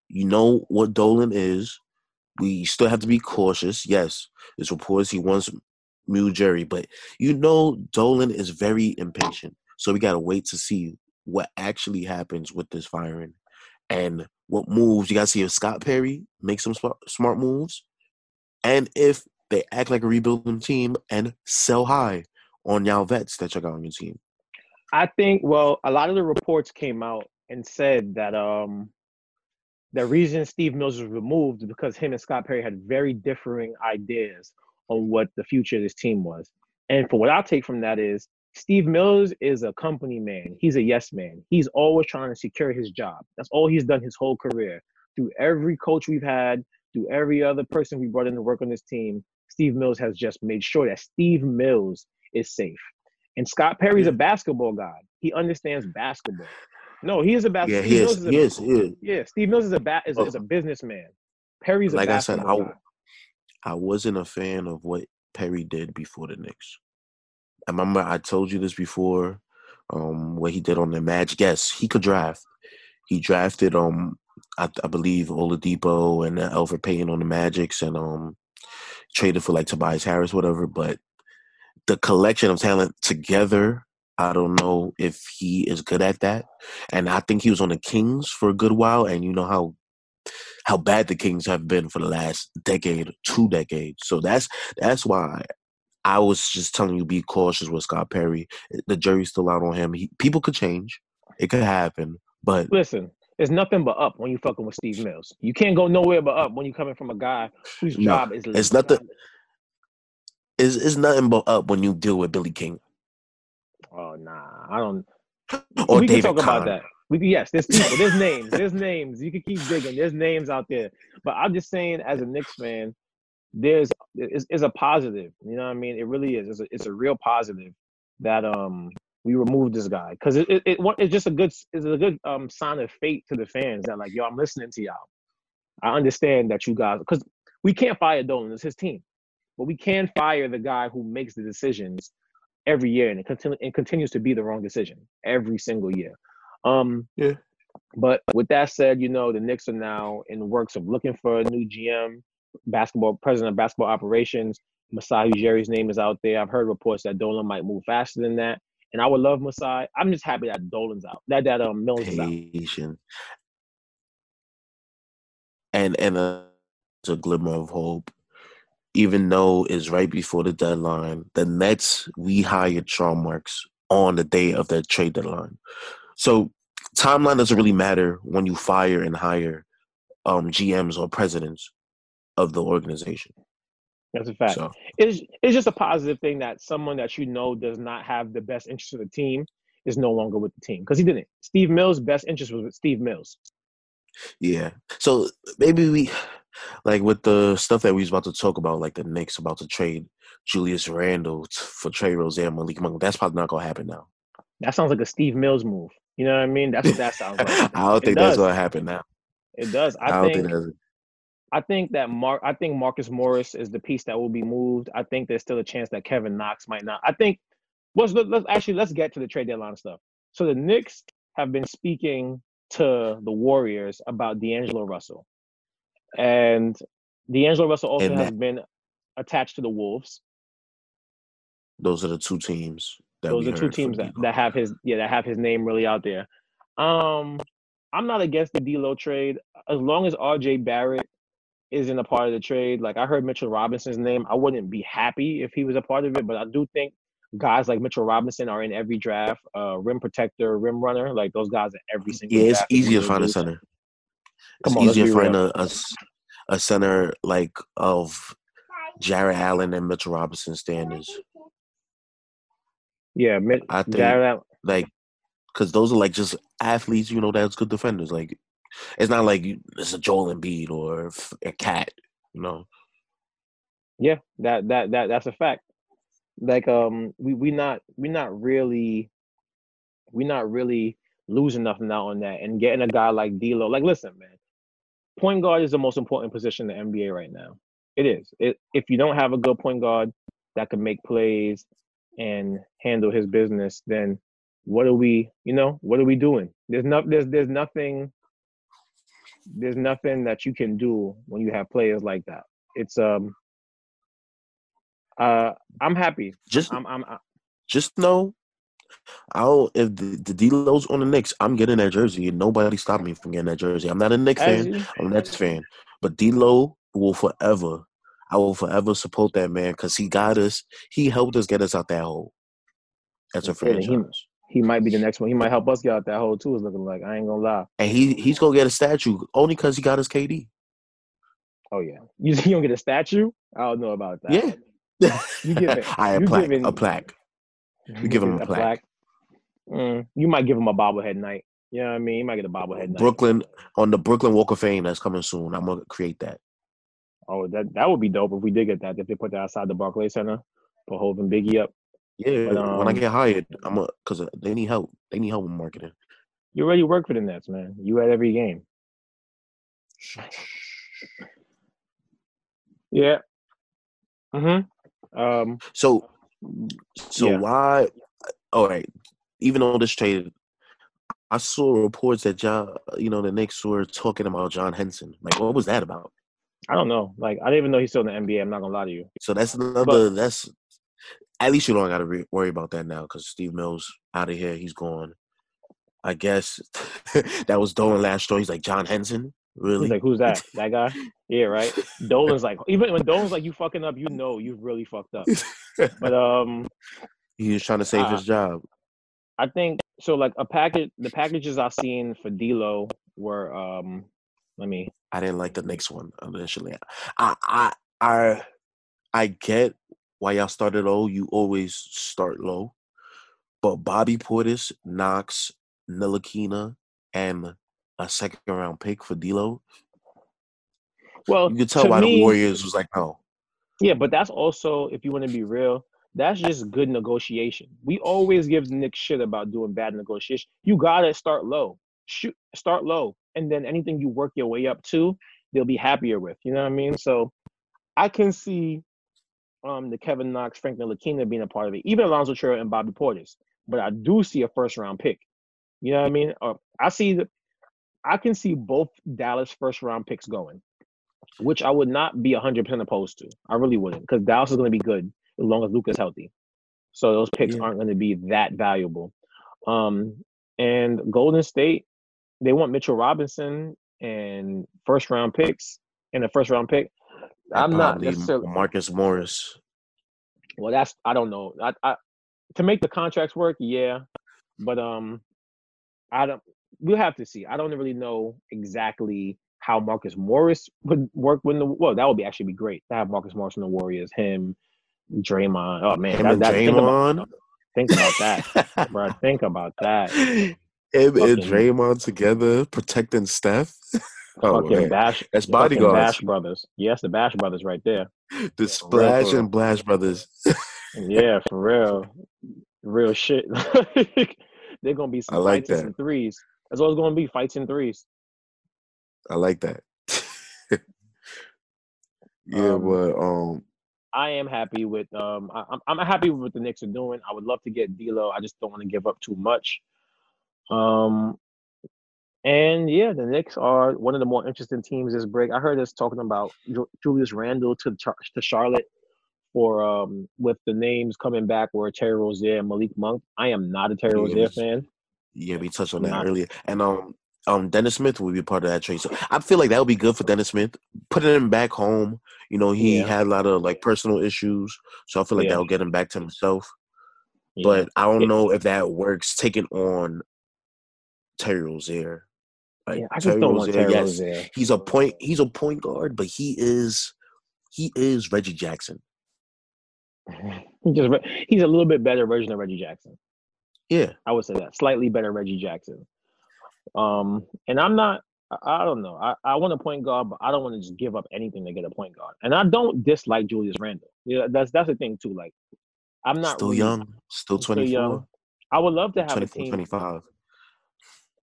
You know what Dolan is. We still have to be cautious. Yes, there's reports he wants Masai Ujiri, but you know Dolan is very impatient. So we gotta wait to see what actually happens with this firing and what moves. You got to see if Scott Perry makes some smart moves and if they act like a rebuilding team and sell high on y'all vets that you got on your team. I think, well, a lot of the reports came out and said that um the reason Steve Mills was removed is because him and Scott Perry had very differing ideas on what the future of this team was. And for what I take from that is Steve Mills is a company man. He's a yes man. He's always trying to secure his job. That's all he's done his whole career. Through every coach we've had, through every other person we brought in to work on this team, Steve Mills has just made sure that Steve Mills is safe. And Scott Perry's a basketball guy. He understands basketball. No, he is a basketball. Yeah, he is. He is, he is. Yeah, Steve Mills is a ba- is, is a businessman. Perry's a like I said, I, guy. I wasn't a fan of what Perry did before the Knicks. I remember I told you this before, um, what he did on the Magic. Yes, he could draft. He drafted um I, I believe Oladipo and Elfrid Payton on the Magics and um traded for like Tobias Harris, whatever. But the collection of talent together, I don't know if he is good at that. And I think he was on the Kings for a good while, and you know how how bad the Kings have been for the last decade, two decades. So that's that's why I was just telling you be cautious with Scott Perry. The jury's still out on him. He, people could change. It could happen. But Listen, it's nothing but up when you fucking with Steve Mills. You can't go nowhere but up when you're coming from a guy whose No, job is it's nothing. it's, it's nothing but up when you deal with Billy King Oh nah, I don't. or we David can talk about that. We yes, there's people, there's names, there's names. You can keep digging. There's names out there. But I'm just saying, as a Knicks fan, there's is is a positive. You know what I mean? It really is. It's a, it's a real positive that um we removed this guy because it, it, it it's just a good it's a good um sign of fate to the fans that like yo I'm listening to y'all. I understand that you guys because we can't fire Dolan. It's his team, but we can fire the guy who makes the decisions every year and it continue and continues to be the wrong decision every single year. Um, Yeah. But with that said, you know the Knicks are now in the works of looking for a new GM, basketball president of basketball operations. Masai Ujiri's name is out there. I've heard reports that Dolan might move faster than that, and I would love Masai. I'm just happy that Dolan's out. That that um Mills is out. patient and and a, a glimmer of hope even though it's right before the deadline the nets we hired Sean Marks on the day of the trade deadline so timeline doesn't really matter when you fire and hire um gms or presidents of the organization That's a fact. so It's it's just a positive thing that someone that you know does not have the best interest of the team is no longer with the team because he didn't. Steve Mills' best interest was with Steve Mills. Yeah. So maybe we like with the stuff that we was about to talk about, like the Knicks about to trade Julius Randle for Terry Rozier, Malik Monk. That's probably not gonna happen now. That sounds like a Steve Mills move. You know what I mean? That's what that sounds like. I don't It think that's does. gonna happen now. It does. I, I, don't think, think, that's I think that Mark I think Marcus Morris is the piece that will be moved. I think there's still a chance that Kevin Knox might not. I think let's let's actually let's get to the trade deadline stuff. So the Knicks have been speaking to the Warriors about D'Angelo Russell. And D'Angelo Russell also And has been attached to the Wolves. those are the two teams that Those are two teams that, that have his yeah that have his name really out there. Um, I'm not against the D'Lo trade as long as R.J. Barrett isn't a part of the trade. Like I heard Mitchell Robinson's name, I wouldn't be happy if he was a part of it, but I do think guys like Mitchell Robinson are in every draft. Uh, rim protector, rim runner, like those guys are every single. Yeah, it's is easy to find a center. Come It's on, easier be to find real. a, a a center like of Jarrett Allen and Mitchell Robinson standards. Yeah, Mitch, I think Jared like because those are like just athletes, you know, that's good defenders. Like it's not like you, it's a Joel Embiid or a cat, you know. Yeah, that that that that's a fact. Like um we we not we not really we not really losing nothing out on that and getting a guy like D'Lo. Like listen, man, point guard is the most important position in the NBA right now. It is. It, if you don't have a good point guard that can make plays and handle his business, then what are we, you know, what are we doing? There's no there's there's nothing there's nothing that you can do when you have players like that. It's um uh I'm happy. Just I'm I'm I- just know I'll if the, the D-Lo's on the Knicks, I'm getting that jersey, and nobody stopped me from getting that jersey. I'm not a Knicks As fan. you- I'm a Nets fan, but D-Lo will forever. I will forever support that man because he got us. He helped us get us out that hole. As a kidding. He- franchise, He might be the next one. He might help us get out that hole too. Is looking like I ain't gonna lie. and he he's gonna get a statue only because he got his KD. Oh yeah, you, you don't get a statue. I don't know about that. Yeah. You give it- I a plaque, giving- a plaque. You give him a plaque. Mm, you might give him a bobblehead night. You know what I mean? You might get a bobblehead night. Brooklyn on the Brooklyn Walk of Fame that's coming soon. I'm gonna create that. Oh, that that would be dope if we did get that. If they put that outside the Barclays Center, put and Biggie up. Yeah, But, when I um, get hired, I'm a because they need help. They need help with marketing. You already work for the Nets, man. You at every game. Yeah. Mm-hmm. Um. So, so Yeah. why? All right. Even though this trade, I saw reports that John, you know, the Knicks were talking about John Henson. Like, what was that about? I don't know. Like, I didn't even know he's still in the NBA. I'm not gonna lie to you. So that's another. that's at least you don't got to re- worry about that now because Steve Mills out of here. He's gone. I guess that was Dolan last story. He's like John Henson. Really? He's like, "Who's that? That guy?" Yeah, right. Dolan's like, even when Dolan's like, "You fucking up," you know, you really fucked up. But um, he was trying to save Uh, his job. I think so. Like a package, the packages I've seen for D'Lo were um, let me. I didn't like the next one initially. I I I I get why y'all started low. You always start low, but Bobby Portis, Knox, Ntilikina, and a second round pick for D'Lo. Well, You could tell why me- the Warriors was like, no. Yeah, but that's also, if you want to be real, that's just good negotiation. We always give Nick shit about doing bad negotiation. You gotta start low, shoot, start low, and then anything you work your way up to, they'll be happier with. You know what I mean? So, I can see um the Kevin Knox, Frank Ntilikina being a part of it, even Alonzo Trier and Bobby Portis. But I do see a first round pick. You know what I mean? Uh, I see the, I can see both Dallas first round picks going which I would not be 100% opposed to. I really wouldn't, because Dallas is going to be good as long as Luka's healthy. So those picks Yeah. aren't going to be that valuable. Um, and Golden State, they want Mitchell Robinson and first round picks and a first round pick. I'm not Probably necessarily Marcus Morris. well. That's I don't know. I, I to make the contracts work, yeah, but um, I don't. We'll have to see. I don't really know exactly how Marcus Morris would work when the well. That would be actually be great to have Marcus Morris in the Warriors. Him, Draymond. Oh man, Him that, and that, think, about, Draymond. think about that, bro. Think about that. Him and Fucking- Draymond together protecting Steph. Oh, fucking man. Bash. That's bodyguards. Bash brothers. Yes, the Bash brothers right there. The real, Splash for and Blash brothers. Yeah, for real, real shit. They're gonna be some I like fights and some threes. That's all it's gonna be. Fights and threes. I like that. yeah, Um, but um, I am happy with um I, I'm I'm happy with what the Knicks are doing. I would love to get D'Lo. I just don't want to give up too much. Um and yeah, the Knicks are one of the more interesting teams this break. I heard us talking about Julius Randle to to Charlotte for um with the names coming back were Terry Rozier and Malik Monk. I am not a Terry Rozier fan. Yeah, we touched on that earlier, and um, um, Dennis Smith will be part of that trade. So I feel like that would be good for Dennis Smith. Putting him back home, you know, he Yeah. had a lot of like personal issues, so I feel like Yeah. that'll get him back to himself. Yeah. But I don't know if that works taking on Terry Rozier. Like yeah, I just don't want Terry yes, Rozier. he's a point. He's a point guard, but he is he is Reggie Jackson. He just he's a little bit better version of Reggie Jackson. Yeah, I would say that slightly better Reggie Jackson. Um, and I'm not. I, don't know. I, I want a point guard, but I don't want to just give up anything to get a point guard. And I don't dislike Julius Randle. Yeah, that's that's the thing too. Like, I'm not still really- young, still still 24, young. I would love to have a 24, team. 25.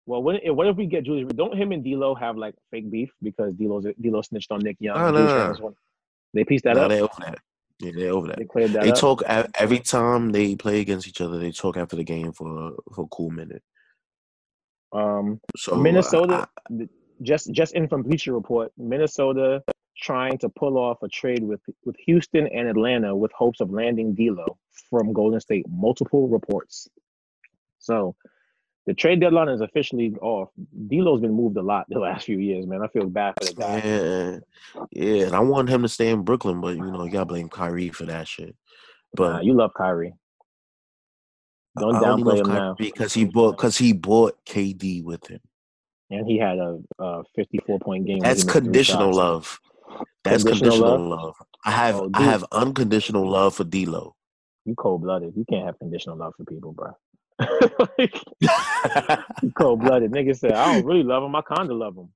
Well, what if, what if we get Julius? Don't him and D'Lo have like fake beef because D'Lo's D'Lo snitched on Nick Young. No, no, no. They pieced that Nah, up. they over that. Yeah, they over that. They cleared that They up. talk every time they play against each other. They talk after the game for for a cool minute. um, So Minnesota, I- th- just just in from Bleacher Report, Minnesota trying to pull off a trade with with Houston and Atlanta with hopes of landing D'Lo from Golden State. Multiple reports. So the trade deadline is officially off. D'Lo's been moved a lot the last few years, man. I feel bad for the guy. Yeah, yeah. And I want him to stay in Brooklyn, but you know, you gotta blame Kyrie for that shit. But nah, you love Kyrie. Don't downplay him now because he bought because he bought KD with him, and he had a, a fifty-four point game. That's conditional love. That's conditional, conditional love? love? I have oh, I have unconditional love for D'Lo. You cold blooded. You can't have conditional love for people, bro. like, cold blooded. Nigga said, I don't really love him. I kind of love him.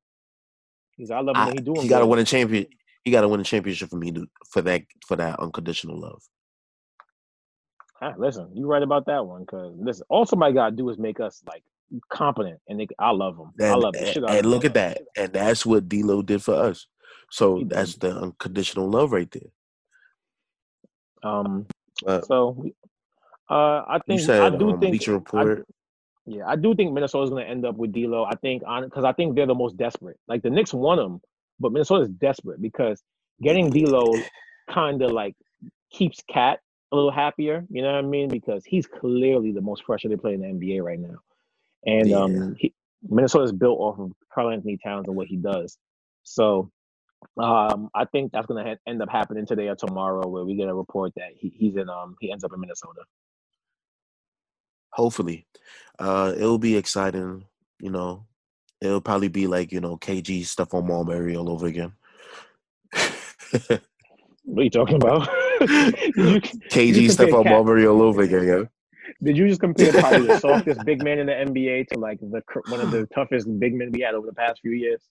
He's I love him I, when he doing. He got to win a champion. He got to win a championship for me to, for that for that unconditional love. Ah, listen, you right about that one. Cause listen, all somebody got to do is make us like competent, and they, I love them. And, I love. And, and look at that, and that's what D'Lo did for us. So that's the unconditional love right there. Um. Uh, so uh, I think said, I do um, think Bleacher Report. I, yeah, I do think Minnesota's going to end up with D'Lo. I think on because I think they're the most desperate. Like the Knicks want him, but Minnesota's desperate because getting D'Lo kind of like keeps KAT a little happier. You know what I mean? Because he's clearly the most frustrated player in the NBA right now, and yeah. um, he, Minnesota's built off of Karl-Anthony Towns and what he does. So um, I think that's going to ha- end up happening today or tomorrow, where we get a report that he, he's in um he ends up in Minnesota hopefully. Uh, it'll be exciting. You know, it'll probably be like you know KG stuff on Marbury all over again. what are you talking about? you, KG stuff on Marbury all over again, yeah. Did you just compare probably the softest big man in the NBA to like the one of the toughest big men we had over the past few years,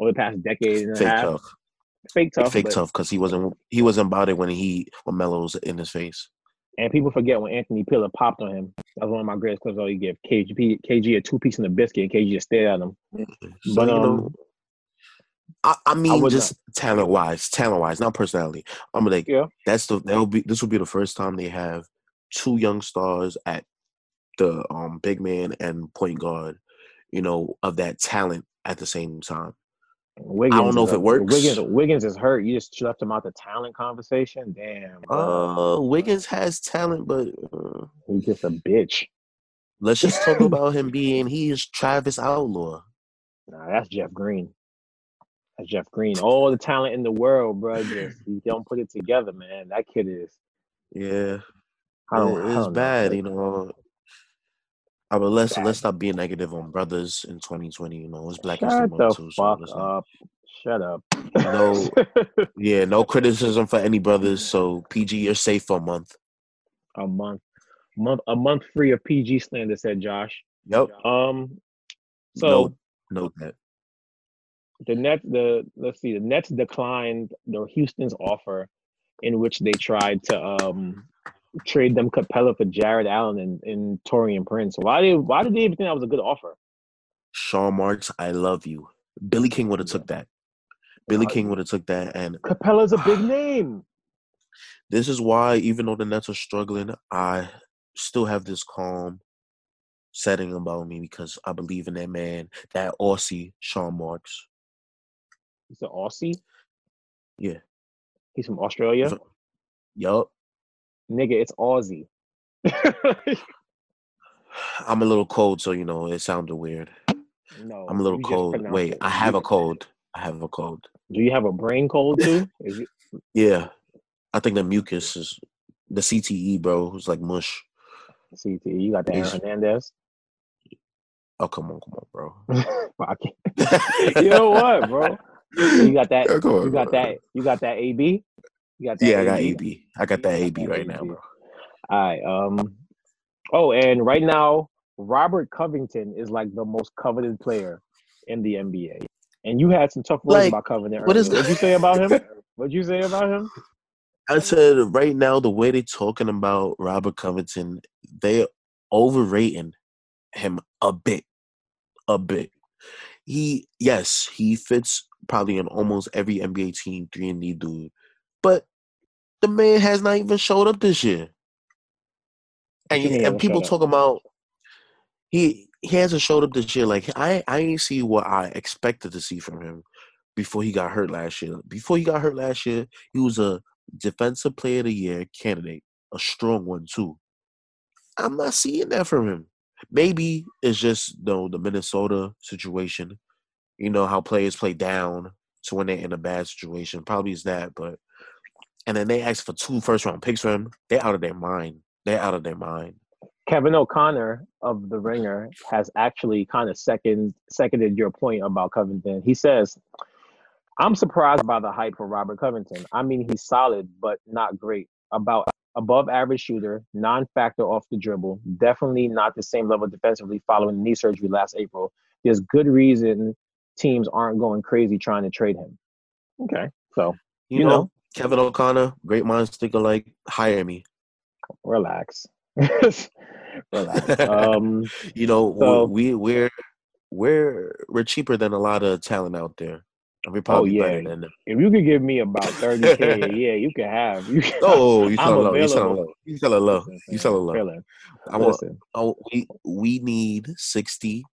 over the past decade and a Fake half? Tough. Fake tough. Fake tough because he wasn't he wasn't about it when he when Melo's in his face. And people forget when Anthony Peeler popped on him. That was one of my greatest clips. All you give KG, KG a two piece in the biscuit, and KG just stared at him. So, but um, know, I, I, mean, I just talent wise, talent wise, not personality. I'm like, yeah. that's the that will be this will be the first time they have two young stars at the um big man and point guard, you know, of that talent at the same time. Wiggins I don't know if it works. Wiggins, Wiggins is hurt. You just left him out the talent conversation. Damn. Uh, Wiggins has talent, but uh, he's just a bitch. Let's just talk about him being he is Travis Outlaw. Nah, that's Jeff Green. That's Jeff Green. All the talent in the world, bro. Just he don't put it together, man. That kid is. Yeah. I don't, it's I don't bad, know. you know. I but let's let's stop being negative on brothers in 2020. You know, it's Black Shut History Month too. So up. Shut up. No, yeah, no criticism for any brothers. So PG, you're safe for a month. A month, month, a month free of PG slander," said Josh. Yep. Um. So note that the Nets. The let's see. The Nets declined the Houston's offer, in which they tried to um trade them Capela for Jarrett Allen and, Tori and Taurean Prince. Why did why did they even think that was a good offer? Sean Marks, I love you. Billy King would have took that. Billy King would have took that and Capela's a big name. This is why even though the Nets are struggling, I still have this calm setting about me because I believe in that man, that Aussie Sean Marks. He's an Aussie? Yeah. He's from Australia? Yup nigga, it's Aussie. I'm a little cold, so you know it sounded weird. No, I'm a little cold. Wait, it. I have a cold. I have a cold. Do you have a brain cold too? It... yeah, I think the mucus is the CTE, bro. It's like mush. CTE. You got that Hernandez. Oh come on, come on, bro. you know what, bro? You got that. Yeah, on, you got bro. that. You got that AB. You got yeah, I got AB. I got that AB right now, bro. All right. Um. Oh, and right now, Robert Covington is like the most coveted player in the NBA. And you had some tough words like, about Covington. What is what you say about him? What'd you say about him? I said right now the way they're talking about Robert Covington, they're overrating him a bit, a bit. He yes, he fits probably in almost every NBA team, three and D dude. But the man has not even showed up this year. And, and people talk about he he hasn't showed up this year. Like I I ain't see what I expected to see from him before he got hurt last year. Before he got hurt last year, he was a defensive player of the year candidate, a strong one too. I'm not seeing that from him. maybe it's just you know, the Minnesota situation. You know how players play down to when they're in a bad situation. Probably is that, but and then they ask for two first round picks for him. They're out of their mind. They're out of their mind. Kevin O'Connor of The Ringer has actually kind of second seconded your point about Covington. He says, "I'm surprised by the hype for Robert Covington. I mean, he's solid, but not great. About above average shooter, non-factor off the dribble. Definitely not the same level defensively following knee surgery last April. There's good reason teams aren't going crazy trying to trade him. Okay, so you, you know, know, Kevin O'Connor, great minds think alike. Hire me. Relax. Relax. Um, you know, so, we we're we're we're cheaper than a lot of talent out there. We're oh, probably oh, yeah. better than them. If you could give me about thirty k, yeah, you can have. You can, oh, you sell low. You sell a low. You sell a low. You sell a low. I want. Oh, we we need sixty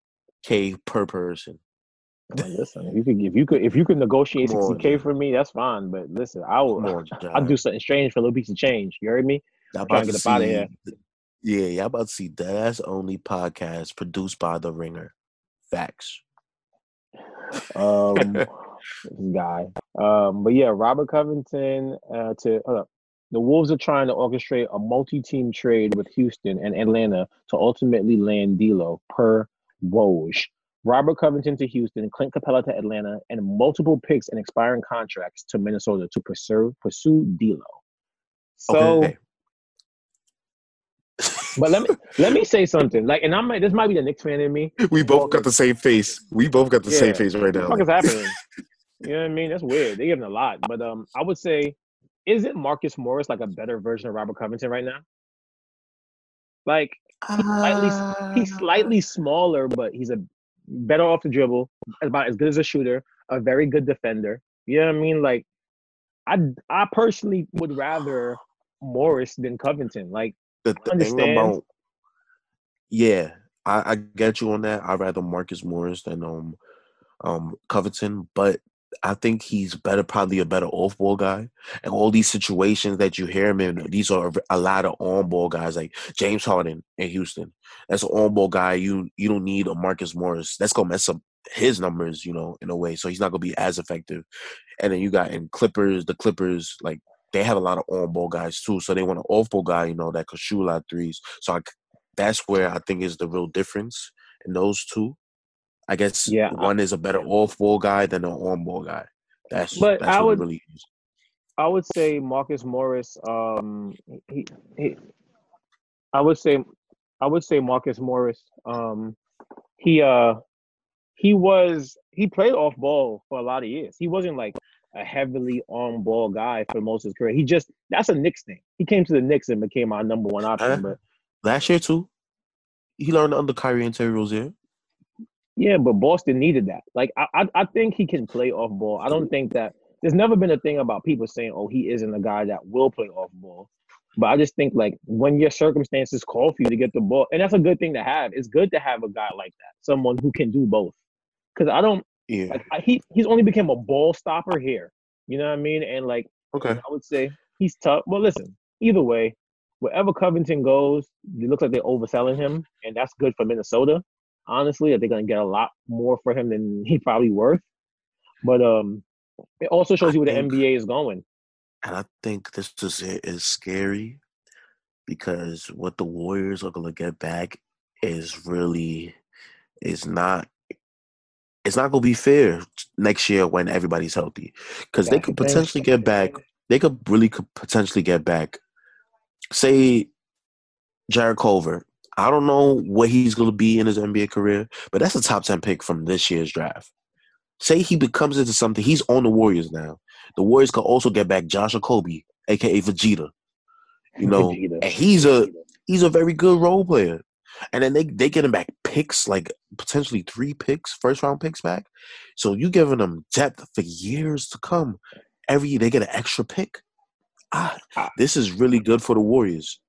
k per person. Listen, if you could if you could if you could negotiate sixty k for me, that's fine. But listen, I will. I'll do something strange for a little piece of change. You heard me? I'm trying to get up out of here. Yeah, y'all about to see that's only podcast produced by the Ringer. Facts. Um, guy. Um, but yeah, Robert Covington uh, to uh, the Wolves are trying to orchestrate a multi-team trade with Houston and Atlanta to ultimately land D'Lo per Woj. Robert Covington to Houston, Clint Capela to Atlanta, and multiple picks and expiring contracts to Minnesota to pursue pursue D'Lo. So, okay. but let me let me say something. Like, and I'm this might be the Knicks fan in me. We both got the same face. We both got the yeah. same face right now. What is happening? you know what I mean? That's weird. They give him a lot, but um, I would say, isn't Marcus Morris like a better version of Robert Covington right now? Like he's slightly he's slightly smaller, but he's a better off the dribble, about as good as a shooter, a very good defender. You know what I mean? Like, I I personally would rather Morris than Covington. Like, the, the understand. About, yeah, I, I get you on that. I'd rather Marcus Morris than um um Covington, but I think he's better, probably a better off ball guy. And all these situations that you hear him in, these are a lot of on ball guys like James Harden in Houston. That's an on ball guy. You you don't need a Marcus Morris. That's gonna mess up his numbers, you know, in a way. So he's not gonna be as effective. And then you got in Clippers, the Clippers, like they have a lot of on ball guys too. So they want an off ball guy, you know, that could shoot a lot of threes. So I, that's where I think is the real difference in those two. I guess yeah, one is a better off ball guy than an on ball guy. That's but that's I would really is. I would say Marcus Morris. Um, he, he, I would say, I would say Marcus Morris. Um, he uh, he was he played off ball for a lot of years. He wasn't like a heavily on ball guy for most of his career. He just that's a Knicks thing. He came to the Knicks and became our number one option. Uh, but last year too, he learned under Kyrie and Terry Rozier. Yeah, but Boston needed that. Like I, I, I think he can play off ball. I don't think that there's never been a thing about people saying, "Oh, he isn't a guy that will play off ball." But I just think like when your circumstances call for you to get the ball, and that's a good thing to have. It's good to have a guy like that, someone who can do both. Because I don't, yeah, like, I, he he's only became a ball stopper here. You know what I mean? And like, okay, I would say he's tough. Well, listen, either way, wherever Covington goes, it looks like they're overselling him, and that's good for Minnesota honestly, that they're gonna get a lot more for him than he probably worth. But um, it also shows I you where think, the NBA is going. And I think this is is scary because what the Warriors are gonna get back is really is not it's not gonna be fair next year when everybody's healthy because they could potentially get back. They could really could potentially get back. Say Jarrett Culver I don't know what he's going to be in his NBA career, but that's a top 10 pick from this year's draft. Say he becomes into something, he's on the Warriors now. The Warriors could also get back Josh Okogie, aka Vegeta. You know, Vegeta. and he's a he's a very good role player. And then they they get him back picks, like potentially three picks, first round picks back. So you giving them depth for years to come. Every they get an extra pick. Ah, this is really good for the Warriors.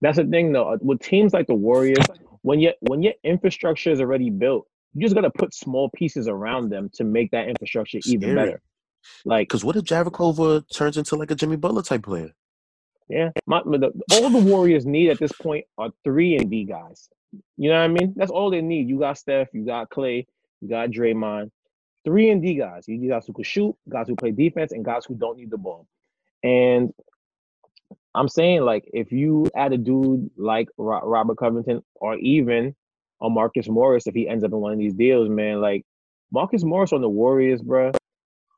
That's the thing though. With teams like the Warriors, when your when your infrastructure is already built, you just gotta put small pieces around them to make that infrastructure Scary. even better. Like, because what if Jarrett Culver turns into like a Jimmy Butler type player? Yeah, my, the, all the Warriors need at this point are three and D guys. You know what I mean? That's all they need. You got Steph, you got Clay, you got Draymond. Three and D guys. You need guys who can shoot, guys who play defense, and guys who don't need the ball. And I'm saying, like, if you add a dude like Robert Covington or even a Marcus Morris, if he ends up in one of these deals, man, like Marcus Morris on the Warriors, bro,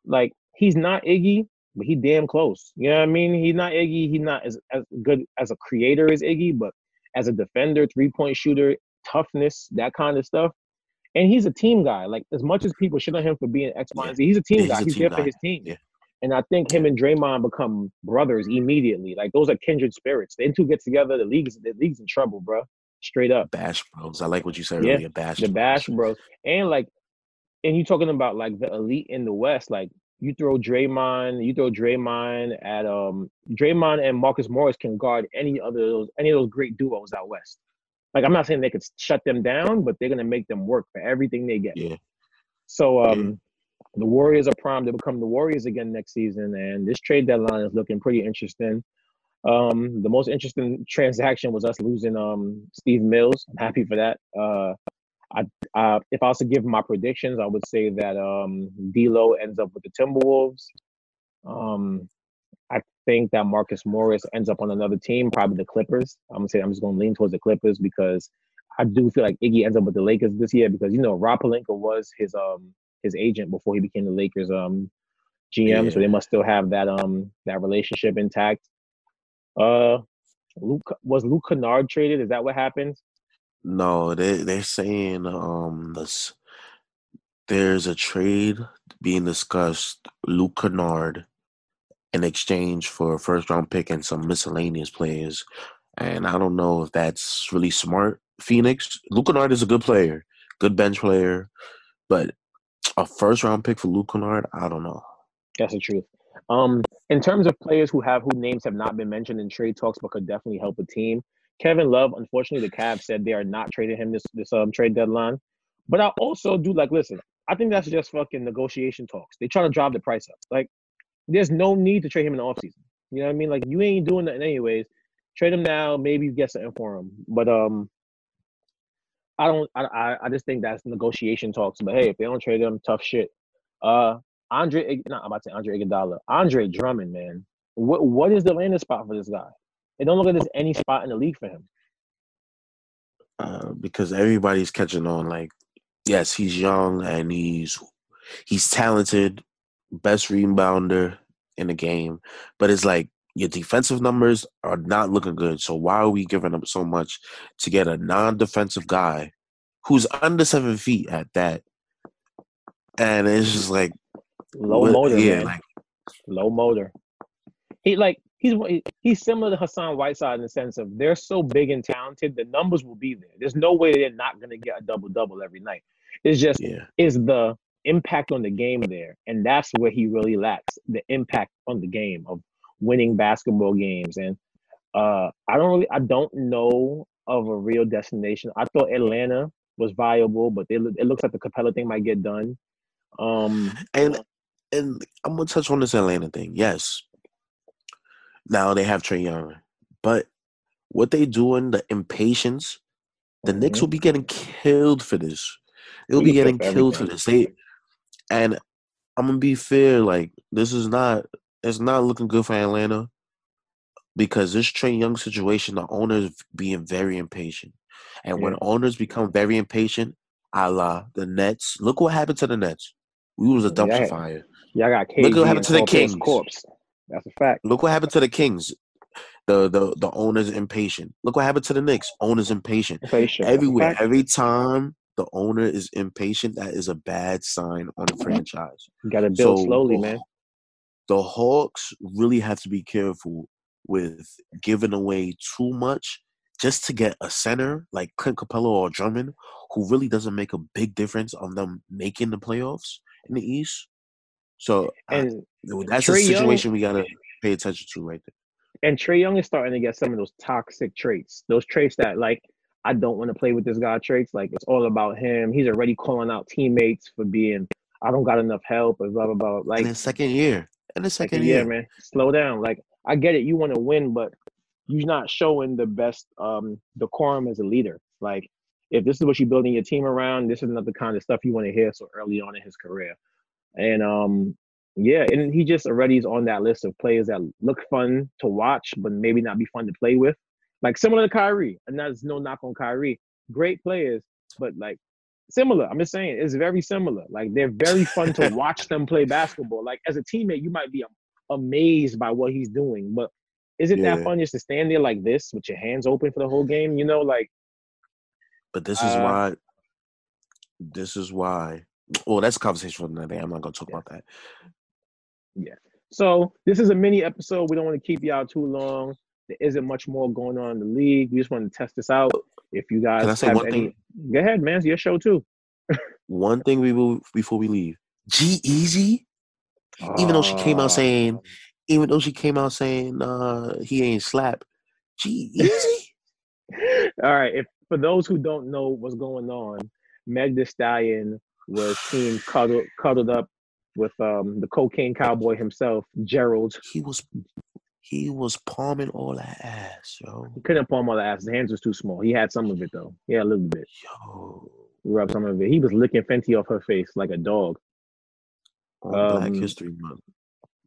like he's not Iggy, but he damn close. You know what I mean? He's not Iggy. He's not as, as good as a creator as Iggy, but as a defender, three point shooter, toughness, that kind of stuff. And he's a team guy. Like as much as people shit on him for being X, Y, and Z, he's a team yeah, guy. He's, he's there guy. for his team. Yeah. And I think him and Draymond become brothers immediately. Like those are kindred spirits. They two get together, the league's the league's in trouble, bro. Straight up. Bash bros. I like what you said yeah, earlier. Bash. The bash bros. And like, and you talking about like the elite in the West, like you throw Draymond, you throw Draymond at um Draymond and Marcus Morris can guard any of those any of those great duos out west. Like I'm not saying they could shut them down, but they're gonna make them work for everything they get. Yeah. So um. The Warriors are primed to become the Warriors again next season, and this trade deadline is looking pretty interesting. Um, the most interesting transaction was us losing um Steve Mills. I'm happy for that. Uh I, uh, if I was to give my predictions, I would say that um, D'Lo ends up with the Timberwolves. Um, I think that Marcus Morris ends up on another team, probably the Clippers. I'm gonna say I'm just gonna lean towards the Clippers because I do feel like Iggy ends up with the Lakers this year because you know Rob Pelinka was his um his agent before he became the Lakers um GM, yeah. so they must still have that um that relationship intact. Uh, Luke was Luke Kennard traded? Is that what happened? No, they they're saying um this there's a trade being discussed, Luke Kennard, in exchange for a first round pick and some miscellaneous players. And I don't know if that's really smart. Phoenix, Luke Kennard is a good player, good bench player, but a first round pick for Luke Kennard, I don't know. That's the truth. Um, in terms of players who have who names have not been mentioned in trade talks but could definitely help a team, Kevin Love, unfortunately, the Cavs said they are not trading him this this um trade deadline. But I also do like listen. I think that's just fucking negotiation talks. They try to drive the price up. Like, there's no need to trade him in the offseason. You know what I mean? Like, you ain't doing that anyways. Trade him now. Maybe you get something for him. But um, I don't. I I just think that's negotiation talks. But hey, if they don't trade him, tough shit. Uh, Andre, not I'm about to say Andre Iguodala. Andre Drummond, man. What what is the landing spot for this guy? It don't look like there's any spot in the league for him. Uh, because everybody's catching on. Like, yes, he's young and he's he's talented, best rebounder in the game. But it's like your defensive numbers are not looking good. So why are we giving up so much to get a non-defensive guy who's under seven feet at that? And it's just like low what, motor, yeah, man. Like, low motor. He like he's he's similar to Hassan Whiteside in the sense of they're so big and talented, the numbers will be there. There's no way they're not going to get a double double every night. It's just yeah. is the impact on the game there, and that's where he really lacks the impact on the game of winning basketball games. And uh, I don't really, I don't know of a real destination. I thought Atlanta was viable, but it, it looks like the Capela thing might get done. Um, and and I'm gonna touch on this Atlanta thing. Yes, now they have Trae Young, but what they doing, the impatience, the mm-hmm. Knicks will be getting killed for this. They'll be getting killed for this. They and I'm gonna be fair. Like this is not. It's not looking good for Atlanta because this Trae Young situation, the owners being very impatient, and yeah. when owners become very impatient, a la the Nets. Look what happened to the Nets. We was a dumpster yeah. fire. Yeah, I got KG Look what happened to the Kings. Corpse. That's a fact. Look what happened to the Kings. The the the owner's impatient. Look what happened to the Knicks. Owner's impatient. impatient. Everywhere, every time the owner is impatient, that is a bad sign on the franchise. You got to build so, slowly, man. The Hawks really have to be careful with giving away too much just to get a center like Clint Capela or Drummond, who really doesn't make a big difference on them making the playoffs in the East. So and uh, that's Trae a situation Young, we gotta pay attention to right there. And Trae Young is starting to get some of those toxic traits, those traits that like I don't want to play with this guy traits. Like it's all about him. He's already calling out teammates for being I don't got enough help and blah blah blah. Like in the second year. In the second, second year. year, man. Slow down. Like I get it, you want to win, but you're not showing the best um decorum as a leader. Like if this is what you're building your team around, this is not the kind of stuff you want to hear so early on in his career. And um, yeah, and he just already is on that list of players that look fun to watch, but maybe not be fun to play with. Like similar to Kyrie, and that's no knock on Kyrie. Great players, but like similar. I'm just saying it's very similar. Like they're very fun to watch them play basketball. Like as a teammate, you might be amazed by what he's doing, but is it yeah. that fun just to stand there like this with your hands open for the whole game? You know, like. But this is uh, why. This is why. Well, that's a conversation for another day. I'm not gonna talk yeah. about that. Yeah. So this is a mini episode. We don't want to keep y'all too long. There isn't much more going on in the league. We just want to test this out. If you guys Can I say have one any, thing? go ahead, man. It's your show too. one thing we will before we leave. G-Eazy, even though she came out saying, ah. even though she came out saying uh he ain't slap. G-Eazy. All right. If for those who don't know what's going on, Meg Thee Stallion was seen cuddled cuddled up with um the cocaine cowboy himself, Gerald. He was he was palming all that ass, yo. He couldn't palm all the ass. His hands was too small. He had some of it though. Yeah, a little bit. Yo. He rubbed some of it. He was licking Fenty off her face like a dog. On um, Black History Month.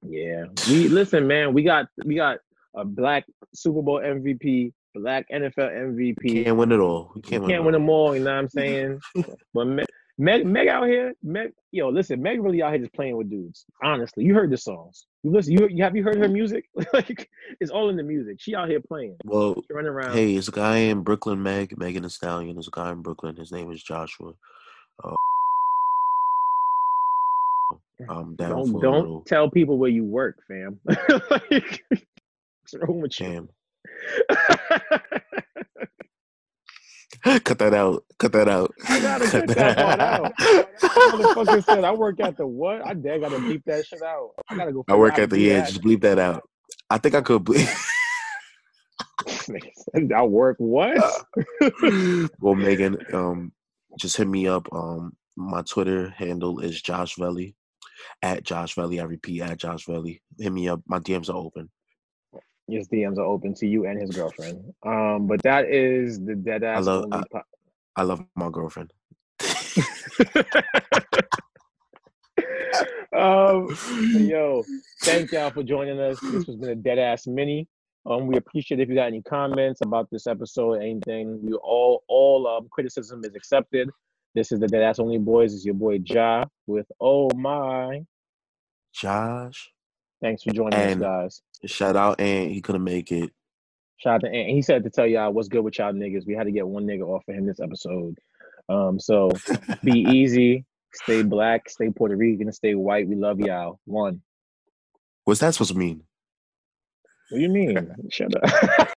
Yeah. We listen, man, we got we got a black Super Bowl MVP, black NFL MVP. Can't win it all. We can't, we can't win, win them all, you know what I'm saying? but Meg, Meg out here, Meg, yo, listen, Meg really out here just playing with dudes. Honestly, you heard the songs. You listen, you, you have you heard her music? like, it's all in the music. She out here playing. Well, she running around. Hey, it's a guy in Brooklyn, Meg, Megan Thee Stallion. There's a guy in Brooklyn. His name is Joshua. Uh, I'm down don't, don't little... tell people where you work, fam. like, what's wrong with you? cut that out. Cut that out. I gotta cut, that, out. Said I work at the what? I dare gotta bleep that shit out. I gotta go. I work at the yeah. Just bleep that out. I think I could bleep. I work what? well, Megan, um, just hit me up. Um, my Twitter handle is Josh Velli. At Josh Velli. I repeat, at Josh Velli. Hit me up. My DMs are open his DMs are open to you and his girlfriend. Um, but that is the dead ass. I love, I, po- I love my girlfriend. um, yo, thank y'all for joining us. This has been a dead ass mini. Um, we appreciate if you got any comments about this episode, anything. We all all um criticism is accepted. This is the Dead Ass Only Boys. It's your boy Ja with Oh My. Josh. Thanks for joining and us, guys. Shout out, and he couldn't make it. Shout out to Ant. He said to tell y'all what's good with y'all niggas. We had to get one nigga off of him this episode. Um, so be easy, stay black, stay Puerto Rican, stay white. We love y'all. One. What's that supposed to mean? What do you mean? Shut up.